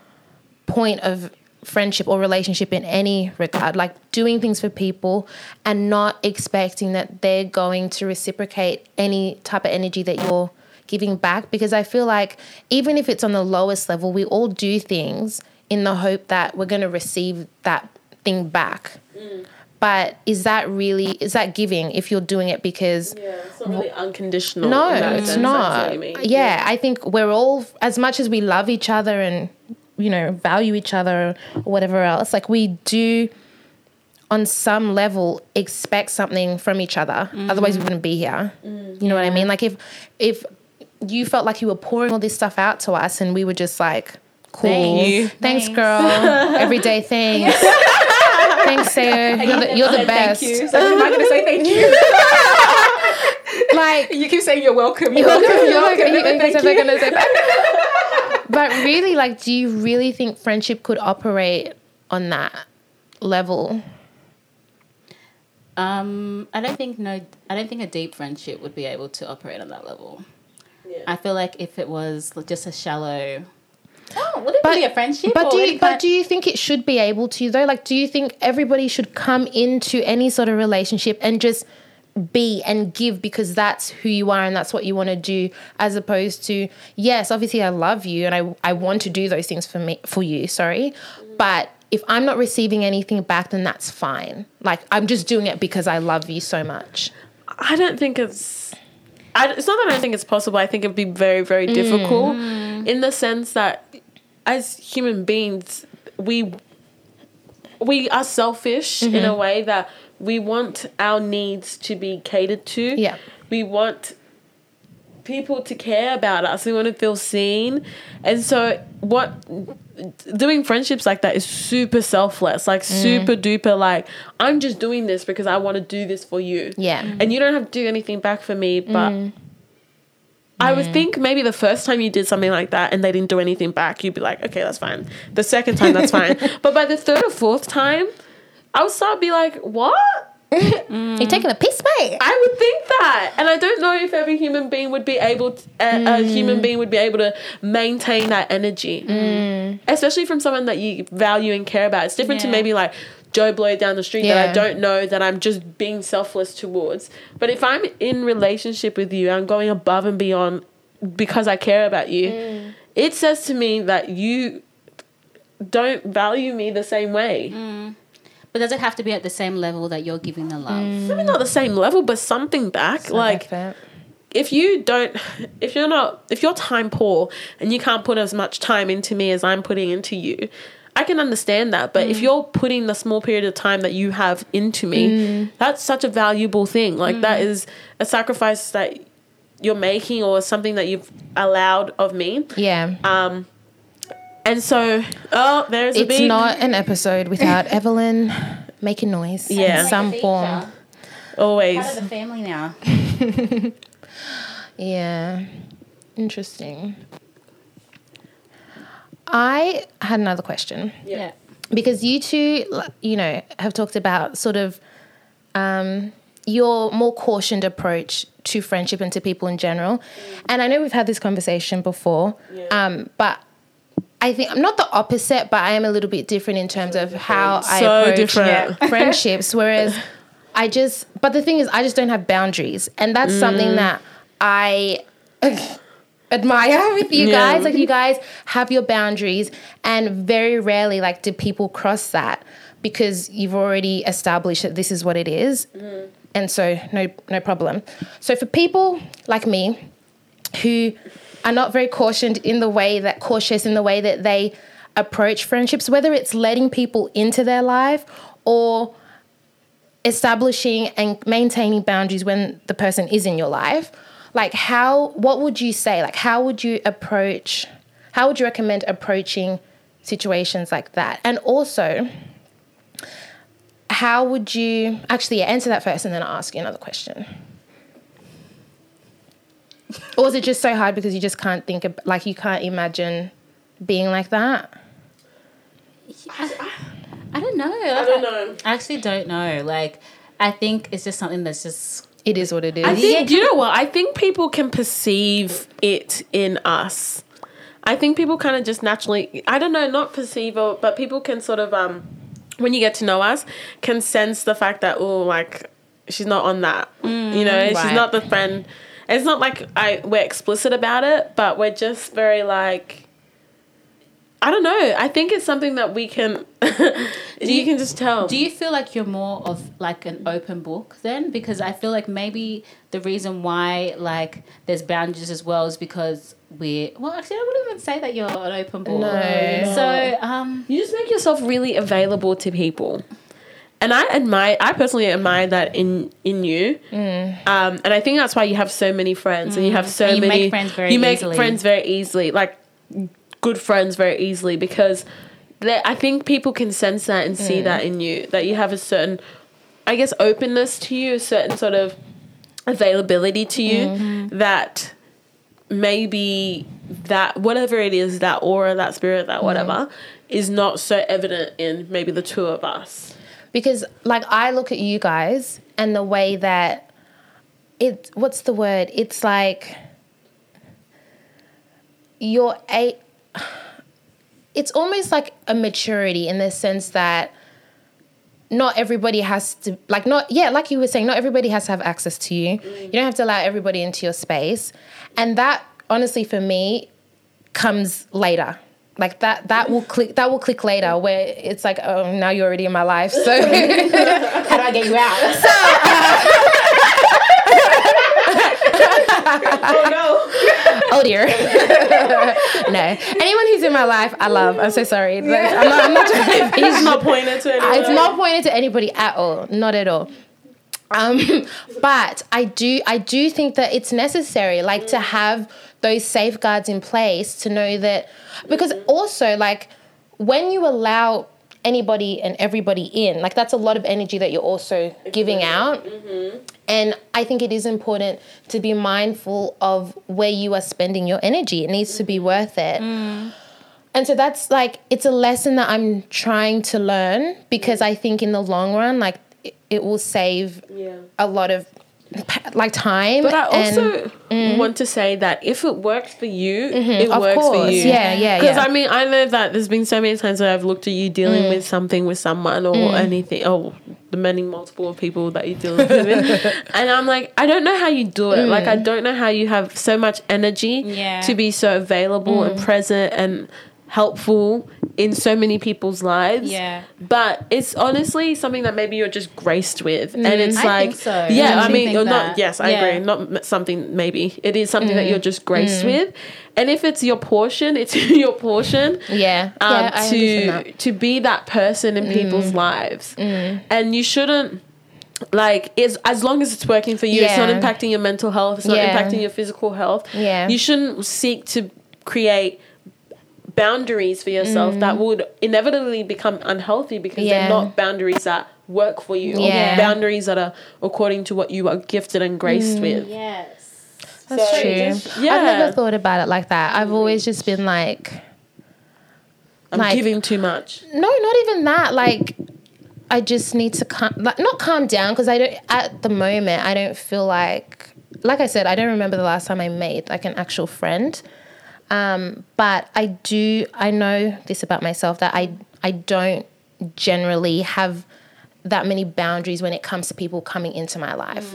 point of friendship or relationship in any regard like doing things for people and not expecting that they're going to reciprocate any type of energy that you're giving back because i feel like even if it's on the lowest level we all do things in the hope that we're going to receive that thing back mm. But is that really is that giving if you're doing it because Yeah, it's not really unconditional. no, it's sense, not. what. Yeah, I think we're all as much as we love each other and you know value each other or whatever else. Like we do, on some level, expect something from each other. Mm-hmm. Otherwise, we wouldn't be here. Mm. You know what I mean? Like if if you felt like you were pouring all this stuff out to us and we were just like, cool, Thank you. thanks, Thanks. girl, <laughs> everyday <laughs> things. Thanks, <laughs> Sayo. You're the, you're the best. Thank you. So am I going to say thank you? <laughs> Like you keep saying you're welcome. You're You're welcome. You're welcome. welcome. You- Thank so they're you. gonna say that. but really, like, do you really think friendship could operate on that level? Um, I don't think no. I don't think a deep friendship would be able to operate on that level. Yeah. I feel like if it was just a shallow. Oh, would it But- be a friendship? But or do you, but do you think it should be able to though? Like, do you think everybody should come into any sort of relationship and just be and give because that's who you are and that's what you want to do, as opposed to yes, obviously I love you and I I want to do those things for me for you. Sorry, but if I'm not receiving anything back, then that's fine. Like I'm just doing it because I love you so much. I don't think it's. I, it's not that I don't think it's possible. I think it'd be very, very mm. difficult in the sense that as human beings, we we are selfish in a mm-hmm. way that we want our needs to be catered to. Yeah. We want people to care about us. We want to feel seen. And so what doing friendships like that is super selfless, like mm. super duper like I'm just doing this because I want to do this for you. Yeah. And you don't have to do anything back for me, but mm. I would think maybe the first time you did something like that and they didn't do anything back, you'd be like, okay, that's fine. The second time, that's <laughs> fine. But by the third or fourth time, I would start to be like, what? You're taking a piss, mate. I would think that, and I don't know if every human being would be able, to, a, a mm. human being would be able to maintain that energy, mm. especially from someone that you value and care about. It's different to maybe like Joe Blow down the street that I don't know that I'm just being selfless towards. But if I'm in relationship with you, I'm going above and beyond because I care about you. Mm. It says to me that you don't value me the same way. But does it have to be at the same level that you're giving the love? Mm. Maybe not the same level, but something back. like Effort. if you don't if you're not if you're time poor and you can't put as much time into me as I'm putting into you I can understand that but if you're putting the small period of time that you have into me that's such a valuable thing like that is a sacrifice that you're making or something that you've allowed of me yeah. um and so oh there's a it's big not an episode without <laughs> Evelyn making noise Yeah. in some form. always Part of the family now. <laughs> Yeah. Interesting. I had another question Yeah. because you two, you know, have talked about sort of um, your more cautioned approach to friendship and to people in general. And I know we've had this conversation before, um, but I think I'm not the opposite, but I am a little bit different in terms of how I So approach different. <laughs> friendships. Whereas I just, but the thing is, I just don't have boundaries, and that's Mm. something that I <laughs> admire <laughs> with you Yeah. guys. Like you guys have your boundaries, and very rarely like do people cross that because you've already established that this is what it is, and so no no problem. So for people like me who are not very cautioned in the way that cautious in the way that they approach friendships, whether it's letting people into their life or establishing and maintaining boundaries when the person is in your life. Like how what would you say? Like how would you approach how would you recommend approaching situations like that? And also how would you actually answer that first and then i'll ask you another question or is it just so hard because you just can't think of like you can't imagine being like that I don't know. I don't know. I actually don't know. Like, I think it's just something that's just. it is what it is I think you know what? I think people can perceive it in us. I think people kind of just naturally. I don't know, not perceive it, but people can sort of um, when you get to know us, can sense the fact that oh, like she's not on that. you know, she's not the friend. It's not like I we're explicit about it, but we're just very like. I don't know. I think it's something that we can. <laughs> you, you- can just tell. Do you feel like you're more of like an open book then? Because I feel like maybe the reason why like there's boundaries as well is because we're well actually I wouldn't even say that you're an open book. No. So um You just make yourself really available to people. And I admire, I personally admire that in in you, Mm. um, and I think that's why you have so many friends, and you have so And you many. make friends very you make easily. friends very easily, like good friends very easily, because I think people can sense that and Mm. see that in you, that you have a certain, I guess, openness to you, a certain sort of availability to you Mm-hmm. that maybe that whatever it is that aura that spirit that whatever Mm. is not so evident in maybe the two of us because like I look at you guys and the way that it what's the word? It's like you're a it's almost like a maturity in the sense that not everybody has to like not yeah like you were saying not everybody has to have access to you. You don't have to allow everybody into your space. And that honestly for me comes later like that that will click that will click later where it's like oh now you're already in my life so. <laughs> How do i get you out? Uh, <laughs> oh no. Oh dear. <laughs> No. Anyone who's in my life i love. I'm so sorry. I'm not, I'm not trying to be it's not pointed to anyone. It's not pointed to anybody at all, not at all. Um, <laughs> but I do, I do think that it's necessary, like to have those safeguards in place to know that, because also like when you allow anybody and everybody in, like that's a lot of energy that you're also giving out. Mm-hmm. And I think it is important to be mindful of where you are spending your energy. It needs to be mm-hmm. worth it. Mm. And so that's like it's a lesson that I'm trying to learn because I think in the long run, like it, it will save yeah a lot of like time. but I and- also want to say that if it works for you, it Mm-hmm. of works for you. yeah, yeah, Because yeah. I mean, I know that there's been so many times where I've looked at you dealing Mm. with something with someone or anything, or the many multiple people that you deal with, <laughs> and I'm like, I don't know how you do it. Like, I Mm. don't know how you have so much energy Yeah. to be so available Mm. and present and helpful in so many people's lives. Yeah. But it's honestly something that maybe you're just graced with, and it's I like, so. Yeah, I actually mean, you're not. Yes, I Yeah. agree. Not something maybe it is something that Mm. you're just graced with, and if it's your portion, it's <laughs> your portion. yeah, Um, yeah, to. Mm. to be that person in people's lives, and you shouldn't. Like is as long as it's working for you, it's not impacting your mental health. It's not Yeah. impacting your physical health. Yeah. you shouldn't seek to create boundaries for yourself that would inevitably become unhealthy because Mm. Yeah. they're not boundaries that work for you Yeah. or boundaries that are according to what you are gifted and graced Mm. with. Yes. That's So true. just- I've never thought about it like that. I've always just been like, I'm Like- giving too much. no, not even that. Like, I just need to calm, like, not calm down because I don't. At the moment, I don't feel like, like I said, I don't remember the last time I made like an actual friend. Um, but I do. I know this about myself that I I don't generally have that many boundaries when it comes to people coming into my life.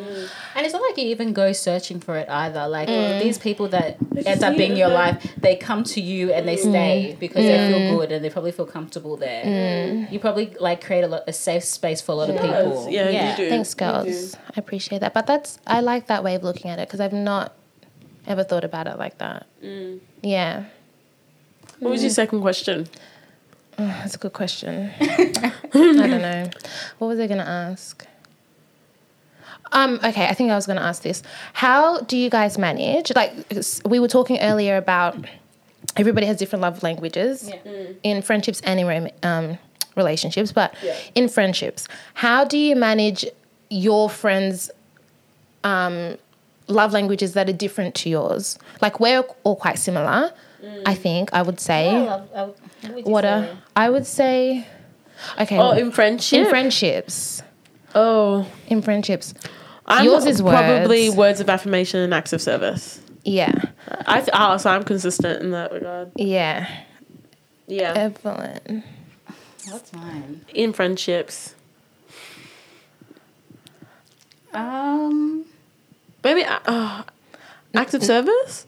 And it's not like you even go searching for it either. Like Mm. these people that end up being your life, they come to you and they stay because they Mm. feel good and they probably feel comfortable there. You probably like create a, lot, a safe space for a lot of people. Yeah, you do. Thanks, girls. I appreciate that. But that's I like that way of looking at it because I've not ever thought about it like that. Yeah, What was your second question? that's a good question. <laughs> I don't know. What was I gonna ask? Um, okay, I think I was gonna ask this. How do you guys manage? Like we were talking earlier about everybody has different love languages in friendships and in um, relationships, but in friendships, how do you manage your friends' um, love languages that are different to yours? Like we're all quite similar, I mm. think. I would say. I love- I- what would What uh, say? a, I would say, okay. Oh, in friendship. in friendships, oh, in friendships, I'm Yours is probably words. words of affirmation and acts of service. yeah, I th- oh, so I'm consistent in that regard. yeah, Yeah, Evelyn. What's mine? in friendships. Um, Maybe uh, acts of service.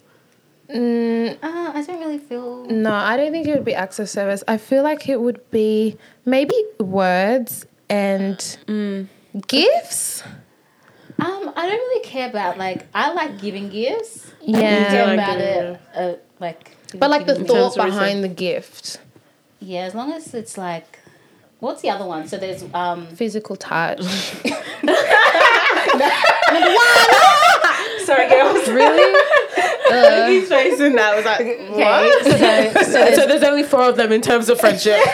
Mm, uh, I don't really feel. no, I don't think it would be acts of service. I feel like it would be maybe words and Mm. gifts. Um, I don't really care about like I like giving gifts. I Yeah. don't care like about it. Uh, like, But like the thought behind the gift, yeah, as long as it's like, what's the other one? So there's um. physical touch. <laughs> <laughs> Kedua. Sorry, girls. <laughs> really? His face in that was like, Okay, so, so <laughs> So, there's there's only four of them in terms of friendship. <laughs>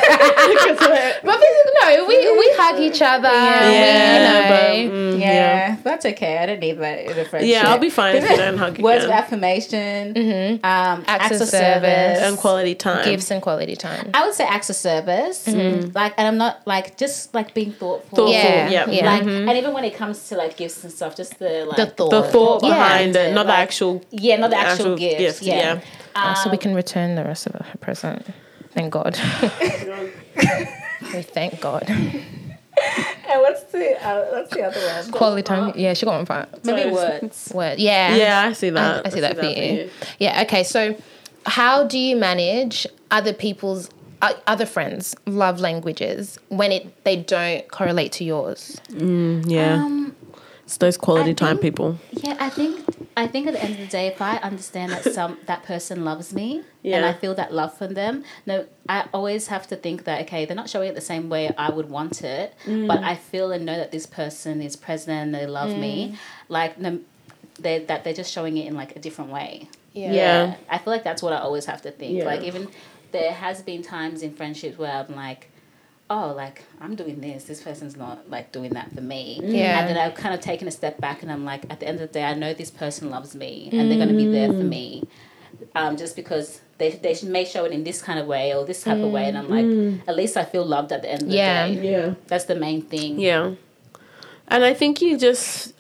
But no, we we hug each other. Yeah, we, you know. but, mm, yeah, that's okay. I don't need that in a friendship. Yeah, I'll be fine if you don't hug Words of affirmation, Mm-hmm. um, acts, of of, service. service, and quality time. gifts and quality time. I would say acts of service, like, and I'm not like just like being thoughtful. Thoughtful, Yeah, yeah. yeah. Like, and even when it comes to like gifts and stuff, just the like The thought. The thought Yeah. Behind it, not the actual. Yeah, not the The actual, actual gifts. gift, yeah. yeah. Oh, so we Um, can return the rest of her present. Thank God. <laughs> we thank God. And what's the uh, what's the other one? Quality time. Yeah, she got one part. Maybe Sorry. words. <laughs> Word. Yeah. Yeah, I see that. I, I see that for you. Yeah. Okay. So, how do you manage other people's uh, other friends' love languages when it they don't correlate to yours? Yeah, Um, it's those quality I time people. yeah, I think I think at the end of the day, if I understand that some that person loves me and I feel that love from them, no, I always have to think that okay, they're not showing it the same way I would want it, mm. but I feel and know that this person is present and they love me, mm. like no, they that they're just showing it in like a different way. Yeah. I feel like that's what I always have to think. Yeah. Like even there has been times in friendships where I'm like, oh, like I'm doing this, this person's not like doing that for me. Yeah. And then I've kind of taken a step back and I'm like, at the end of the day, I know this person loves me and they're going to be there for me. Um, just because they, they may show it in this kind of way or this type of way. And I'm like, at least I feel loved at the end of the Yeah. day. Yeah. That's the main thing. Yeah. And I think you just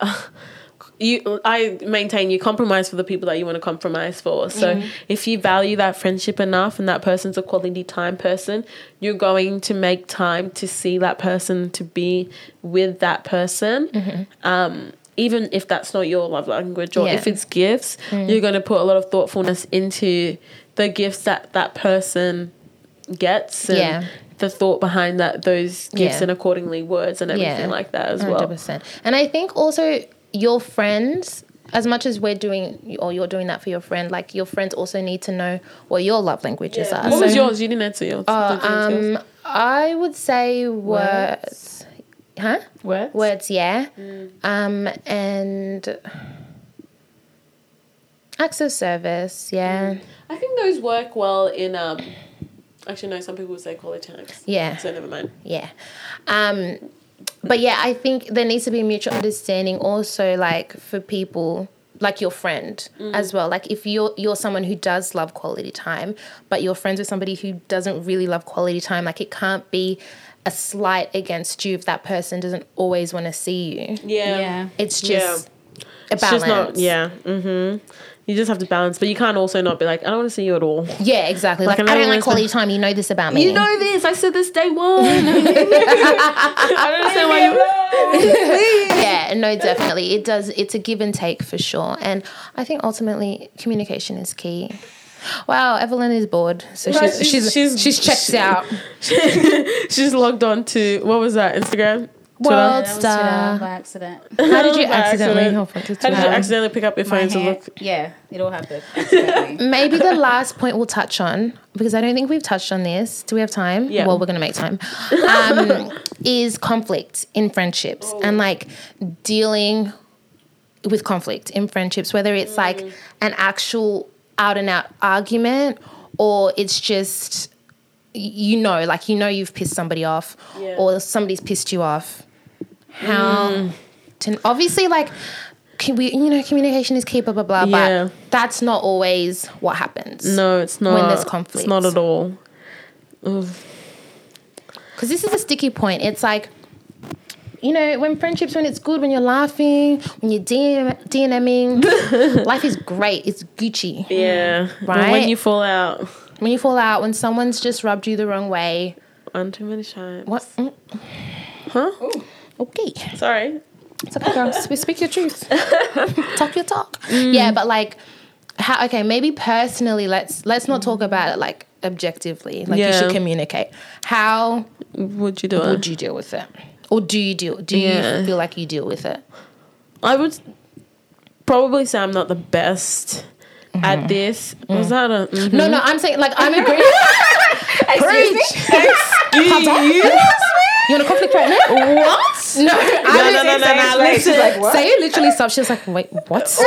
<laughs> you I maintain you compromise for the people that you want to compromise for. So mm-hmm. if you value that friendship enough and that person's a quality time person, you're going to make time to see that person to be with that person. Mm-hmm. Um even if that's not your love language or Yeah. if it's gifts, mm. you're going to put a lot of thoughtfulness into the gifts that that person gets and Yeah. the thought behind that those gifts Yeah. and accordingly words and everything Yeah. like that as well. percent. And I think also your friends, as much as we're doing or you're doing that for your friend, like your friends also need to know what your love languages are. What was yours? You didn't answer yours. uh, Did you answer yours? um, I would say words. Huh? Words? Words, yeah. Mm. Um, and acts of service, yeah. I think those work well in um actually no, some people would say quality times. Yeah. So never mind. Yeah. Um, but yeah, I think there needs to be mutual understanding also, like for people like your friend as well. Like if you're you're someone who does love quality time, but you're friends with somebody who doesn't really love quality time, like it can't be a slight against you if that person doesn't always want to see you. Yeah. Yeah. It's Yeah. just a It's balance. just not, yeah. Mm-hmm. You just have to balance, but you can't also not be like, I don't want to see you at all. Yeah, exactly. Like, Like, I don't like quality time. You know this about me. You know this. I said this day one. <laughs> <laughs> I don't understand why you. <laughs> yeah, no, definitely. It does. It's a give and take for sure. And I think ultimately communication is key. Wow, Evelyn is bored, so No, she's- she's she's, she's- checked she- out. She's logged on to what was that? Instagram. World That was star. Twitter by accident. <laughs> How did you By accidentally accident. hop onto How did you Twitter? accidentally pick up your My phone to hand- look? Yeah, it all happened <laughs> accidentally. Maybe the <laughs> last point we'll touch on because I don't think we've touched on this. Do we have time? Yeah. Well, we're gonna make time. Um, is conflict in friendships and like dealing with conflict in friendships, whether it's like an actual out and out argument or it's just y- you know, like you know you've pissed somebody off Yeah. or somebody's pissed you off. How to obviously like can we you know communication is key blah blah blah Yeah. but that's not always what happens No, it's not. When there's It's conflict. not at all. Because this is a sticky point it's like you know when friendships when it's good when you're laughing when you're DM, DNMing <laughs> life is great it's Gucci Yeah. Right? when you fall out, when you fall out when someone's just rubbed you the wrong way one too many times. what Mm, Huh? Okay Sorry. It's okay, girl. Sp- Speak your truth. <laughs> talk your talk. Mm. Yeah, but like, how? Okay, maybe personally, let's let's not talk about it like objectively. Like you should communicate. How Would you do it? would you deal with it, or do you deal? Do Yeah. you feel like you deal with it? I would probably say I'm not the best at mm-hmm. this. Mm. Was that a mhm. No, no, I'm saying like I'm agreeing. <laughs> Preach. you? You want a conflict right now? <laughs> What? No, <laughs> No, I no, no, no, no. She's Listen. like, what? Say it literally stopped. She was like, "Wait, what?" <laughs> She's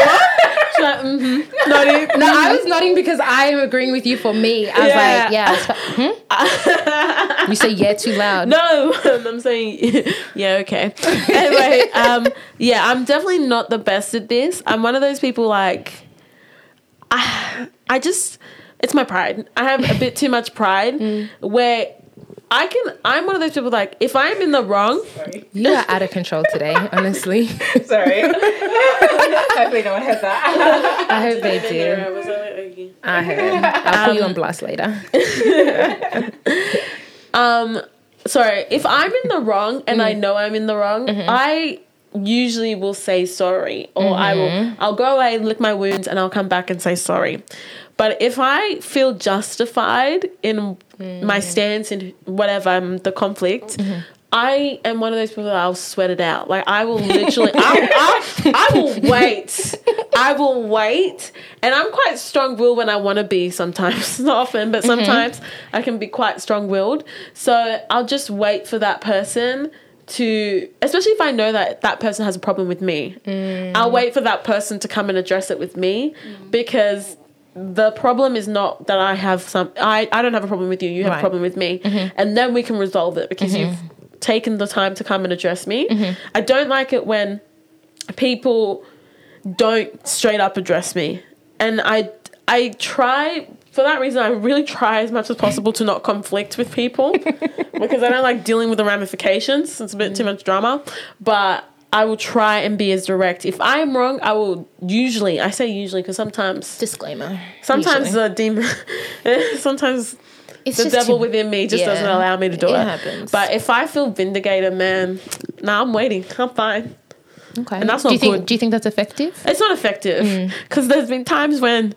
like, mhm. <laughs> Nodding. No, I was nodding because I am agreeing with you. For me, I was Yeah. like, "Yeah." it's- hmm? You say "yeah" too loud. No, I'm saying, yeah, okay. Anyway, um, yeah, I'm definitely not the best at this. I'm one of those people like, I, <sighs> I just, it's my pride. I have a bit too much pride where I can, I'm one of those people like, if I'm in the wrong, You are out of control today, <laughs> honestly. Sorry. <laughs> Hopefully no one heard that. I hope they do. I heard. I'll put you on blast later. <laughs> um, sorry, if I'm in the wrong and I mm-hmm. know I'm in the wrong, mm-hmm. I usually will say sorry or I will mm-hmm. I'll go away lick my wounds and I'll come back and say sorry. But if I feel justified in my mm. stance in whatever um, the conflict, mm-hmm. I am one of those people that I'll sweat it out. Like I will literally, I'll, I'll, I will wait. I will wait, and I'm quite strong-willed when I want to be. Sometimes, <laughs> not often, but mm-hmm. sometimes I can be quite strong-willed. So I'll just wait for that person to, especially if I know that that person has a problem with me. Mm. I'll wait for that person to come and address it with me mm. because the problem is not that I have some I, I don't have a problem with you, you have Right. a problem with me. Mm-hmm. And then we can resolve it because mm-hmm. you've taken the time to come and address me. Mm-hmm. I don't like it when people don't straight up address me. And I I try for that reason I really try as much as possible to not conflict with people <laughs> because I don't like dealing with the ramifications. It's a bit too much drama. But I will try and be as direct. If I am wrong, I will usually I say usually because sometimes Disclaimer. sometimes usually. the demon <laughs> sometimes it's the devil too- within me just Yeah. doesn't allow me to do It it. happens. But if I feel vindicated, man, nah, I'm waiting. I'm fine. Okay. and that's not do you think, good. Do you think that's effective? It's not effective mm. because there's been times when,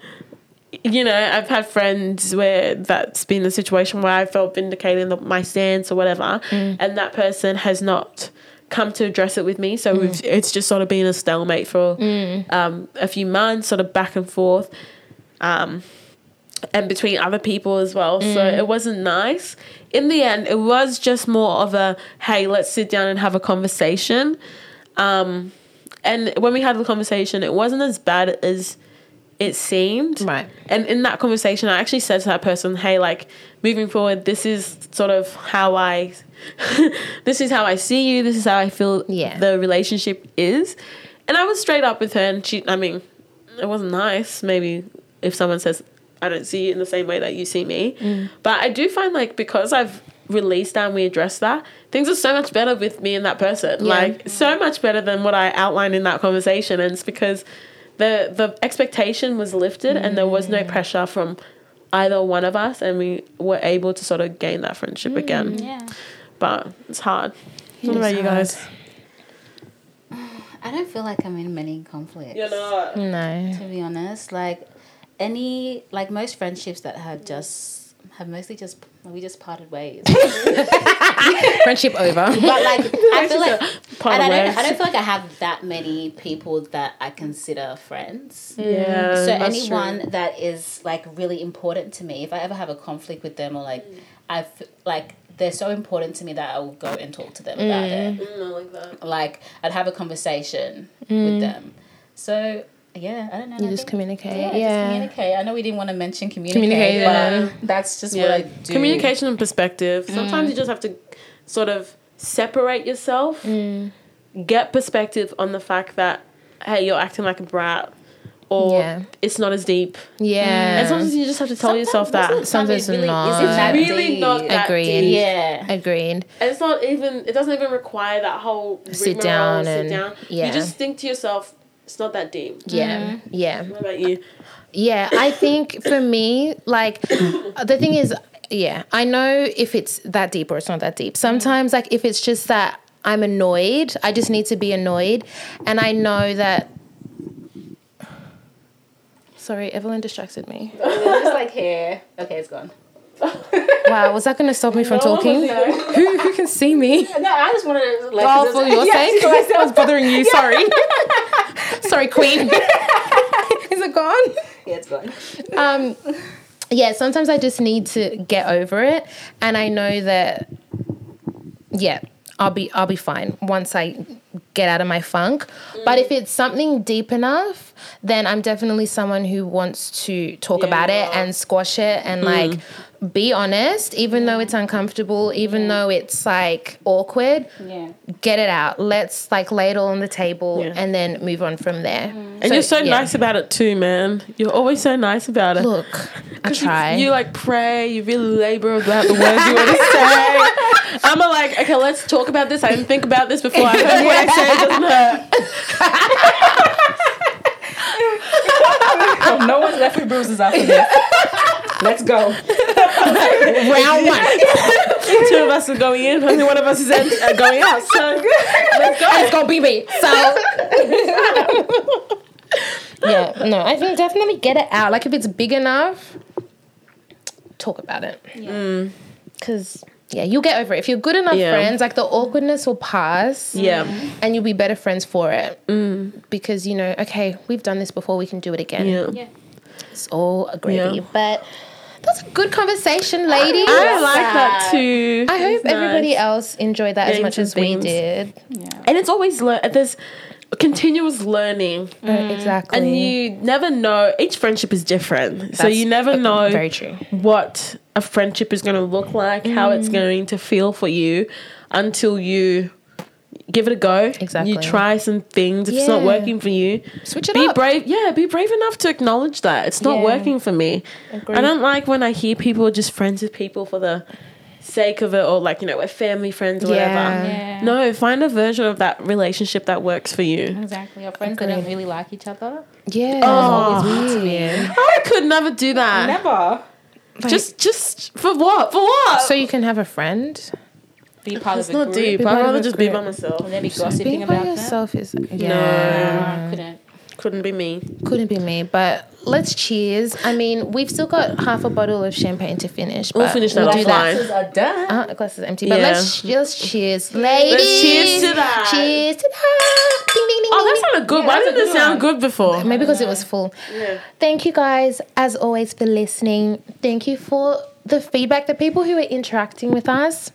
you know, I've had friends where that's been the situation where I felt vindicated in the, my stance or whatever, mm. and that person has not come to address it with me. So we've, it's just sort of been a stalemate for um, a few months, sort of back and forth. Um, and between other people as well. So it wasn't nice. In the end, it was just more of a hey, let's sit down and have a conversation. Um, and when we had the conversation, it wasn't as bad as it seemed. Right. And in that conversation, I actually said to that person, hey, like moving forward, this is sort of how I. <laughs> this is how I see you. This is how I feel Yeah. the relationship is. And I was straight up with her, and she, I mean, it wasn't nice. Maybe if someone says I don't see you in the same way that you see me, mm. but I do find like because I've released that and we addressed that, things are so much better with me and that person. Yeah. Like so much better than what I outlined in that conversation, and it's because the the expectation was lifted and there was no mm. pressure from either one of us, and we were able to sort of gain that friendship mm, again. Yeah. But it's hard. What is about you guys? <sighs> I don't feel like I'm in many conflicts. not. No. To be honest, like any like most friendships that had just have mostly just we just parted ways. <laughs> Friendship over. but like I <laughs> feel like Part and of I don't. I don't feel like I have that many people that I consider friends. Mm. Yeah. so that's anyone true. that is like really important to me, if I ever have a conflict with them or like mm. I f- like they're so important to me that I will go and talk to them about mm. it. Mm, I like that. Like I'd have a conversation with them. So yeah, I don't know. You I just think- communicate. Yeah, Yeah. just communicate. I know we didn't want to mention communicate, Communicate, but yeah. that's just Yeah. what I do. Communication and perspective. Mm. Sometimes you just have to sort of separate yourself, mm. get perspective on the fact that hey, you're acting like a brat, or Yeah. it's not as deep. Yeah. Mm. And sometimes you just have to tell yourself that. Sometimes it really not. isn't that Really deep. not that Agreed. deep. Yeah. Agreed. And it's not even. It doesn't even require that whole Sit rigmarole, down sit down. yeah. You just think to yourself, it's not that deep. Yeah. Mm-hmm. Yeah. What about you? Yeah, I think for me, like <coughs> the thing is, yeah, I know if it's that deep or it's not that deep. Sometimes, like if it's just that I'm annoyed, I just need to be annoyed, and I know that. <sighs> Sorry, Evelyn distracted me. It's <laughs> just like hair. Okay, it's gone. <laughs> Wow, was that going to stop me from No talking? <laughs> Who, who can see me? No, I just wanted to like. Oh, for your Yes, sake, <laughs> I was bothering you. Sorry, sorry, Queen. Is it gone? Yeah, it's gone. um yeah sometimes i just need to get over it and i know that yeah i'll be i'll be fine once i get out of my funk but if mm. it's something deep enough then i'm definitely someone who wants to talk about it and squash it and mm. like be honest even though it's uncomfortable even though it's like awkward Yeah. get it out let's like lay it all on the table Yeah. and then move on from there mm. And you're so yeah. nice about it too, man. You're always so nice about it. look i 'Cause you- try You, like pray. You really labor about the words you want to <laughs> say. I'm a like, okay, let's talk about this. I didn't think about this before. I heard <laughs> what I say. It doesn't hurt. no one's left with bruises after this. Let's go. <laughs> round one Two of us are going in. Only one of us is en- uh, going out. So let's go. it's gonna be me. So yeah, no, I think definitely get it out. Like if it's big enough, talk about it. Because yeah, you'll get over it. If you're good enough Yeah. friends, like the awkwardness will pass. Yeah. And you'll be better friends for it. Mm. Because you know, okay, we've done this before, we can do it again. Yeah. Yeah. It's all gravy. Yeah. But that's a good conversation, ladies. I like that too. I hope nice. everybody else enjoyed that as much some as we did. Yeah. And it's always learn. There's continuous learning, mm. Exactly. and you never know. Each friendship is different, so you never know Very true. what a friendship is going to look like, how it's mm. going to feel for you, until you give it a go. Exactly. You try some things. If it's not working for you, Switch it be up. brave. Yeah, be brave enough to acknowledge that it's not Yeah. working for me. Agreed. I don't like when I hear people are just friends with people for the sake of it, or like you know, we're family friends or Yeah. whatever. Yeah. No, find a version of that relationship that works for you. Exactly. Your friends that don't really like each other. Yeah. Oh. it's weird. I could never do that. Never. Just, just for what? For what? So you can have a friend. Be part it's of a not group. deep. I'd rather a just be by myself. And then be Being gossiping by about them. yourself is No, yeah. I couldn't. Couldn't be me. Couldn't be me, but let's cheers. I mean, we've still got half a bottle of champagne to finish. We'll finish that we'll offline. Glasses are done. Uh, the glass empty, but Yeah. let's just cheers, ladies. Let's cheers to that. Cheers to that. Ding, ding, ding, Oh, ding, that sounded good. Yeah, Why didn't it sound one. good before? Maybe because it was full. Yeah. Thank you guys, as always, for listening. Thank you for the feedback, the people who are interacting with us.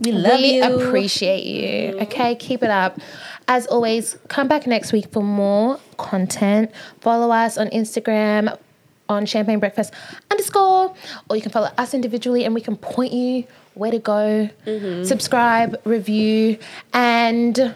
We love we you. appreciate you. Okay, keep it up. As always, come back next week for more content. Follow us on Instagram on Champagne Breakfast underscore, or you can follow us individually and we can point you where to go. Mm-hmm. Subscribe, review, and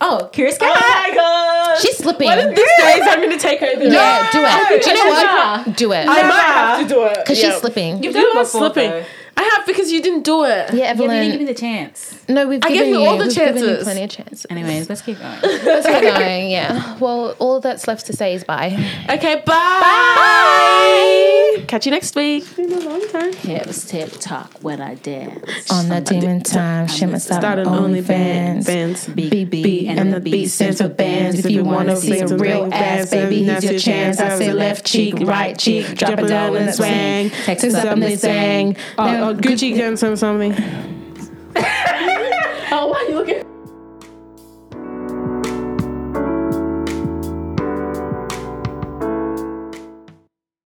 Oh, Curious Oh my god! She's slipping. One of these days, I'm going to take her there. Yeah, do it. Do you know Never. what? Do it. I might have to do it. Because Yeah. she's slipping. You've You done it are before, slipping. though. I have because you didn't do it. Yeah, Yeah, but you didn't give me the chance. No, we've I given gave you you all the we've given you plenty of chances. Anyways, let's keep going. <laughs> Let's keep going. Yeah. Well, all that's left to say is bye. Okay, bye. Bye. Catch you next week. It's been a long time. Hips, tip, talk when I dance. On the demon time, shimmer start Started on only OnlyFans. bands. BB and the B stands for bands. If you wanna see a real ass, baby, here's your chance. I say left cheek, right cheek, drop it down and swang. Text us up and they sang. Gucci guns some something. <laughs>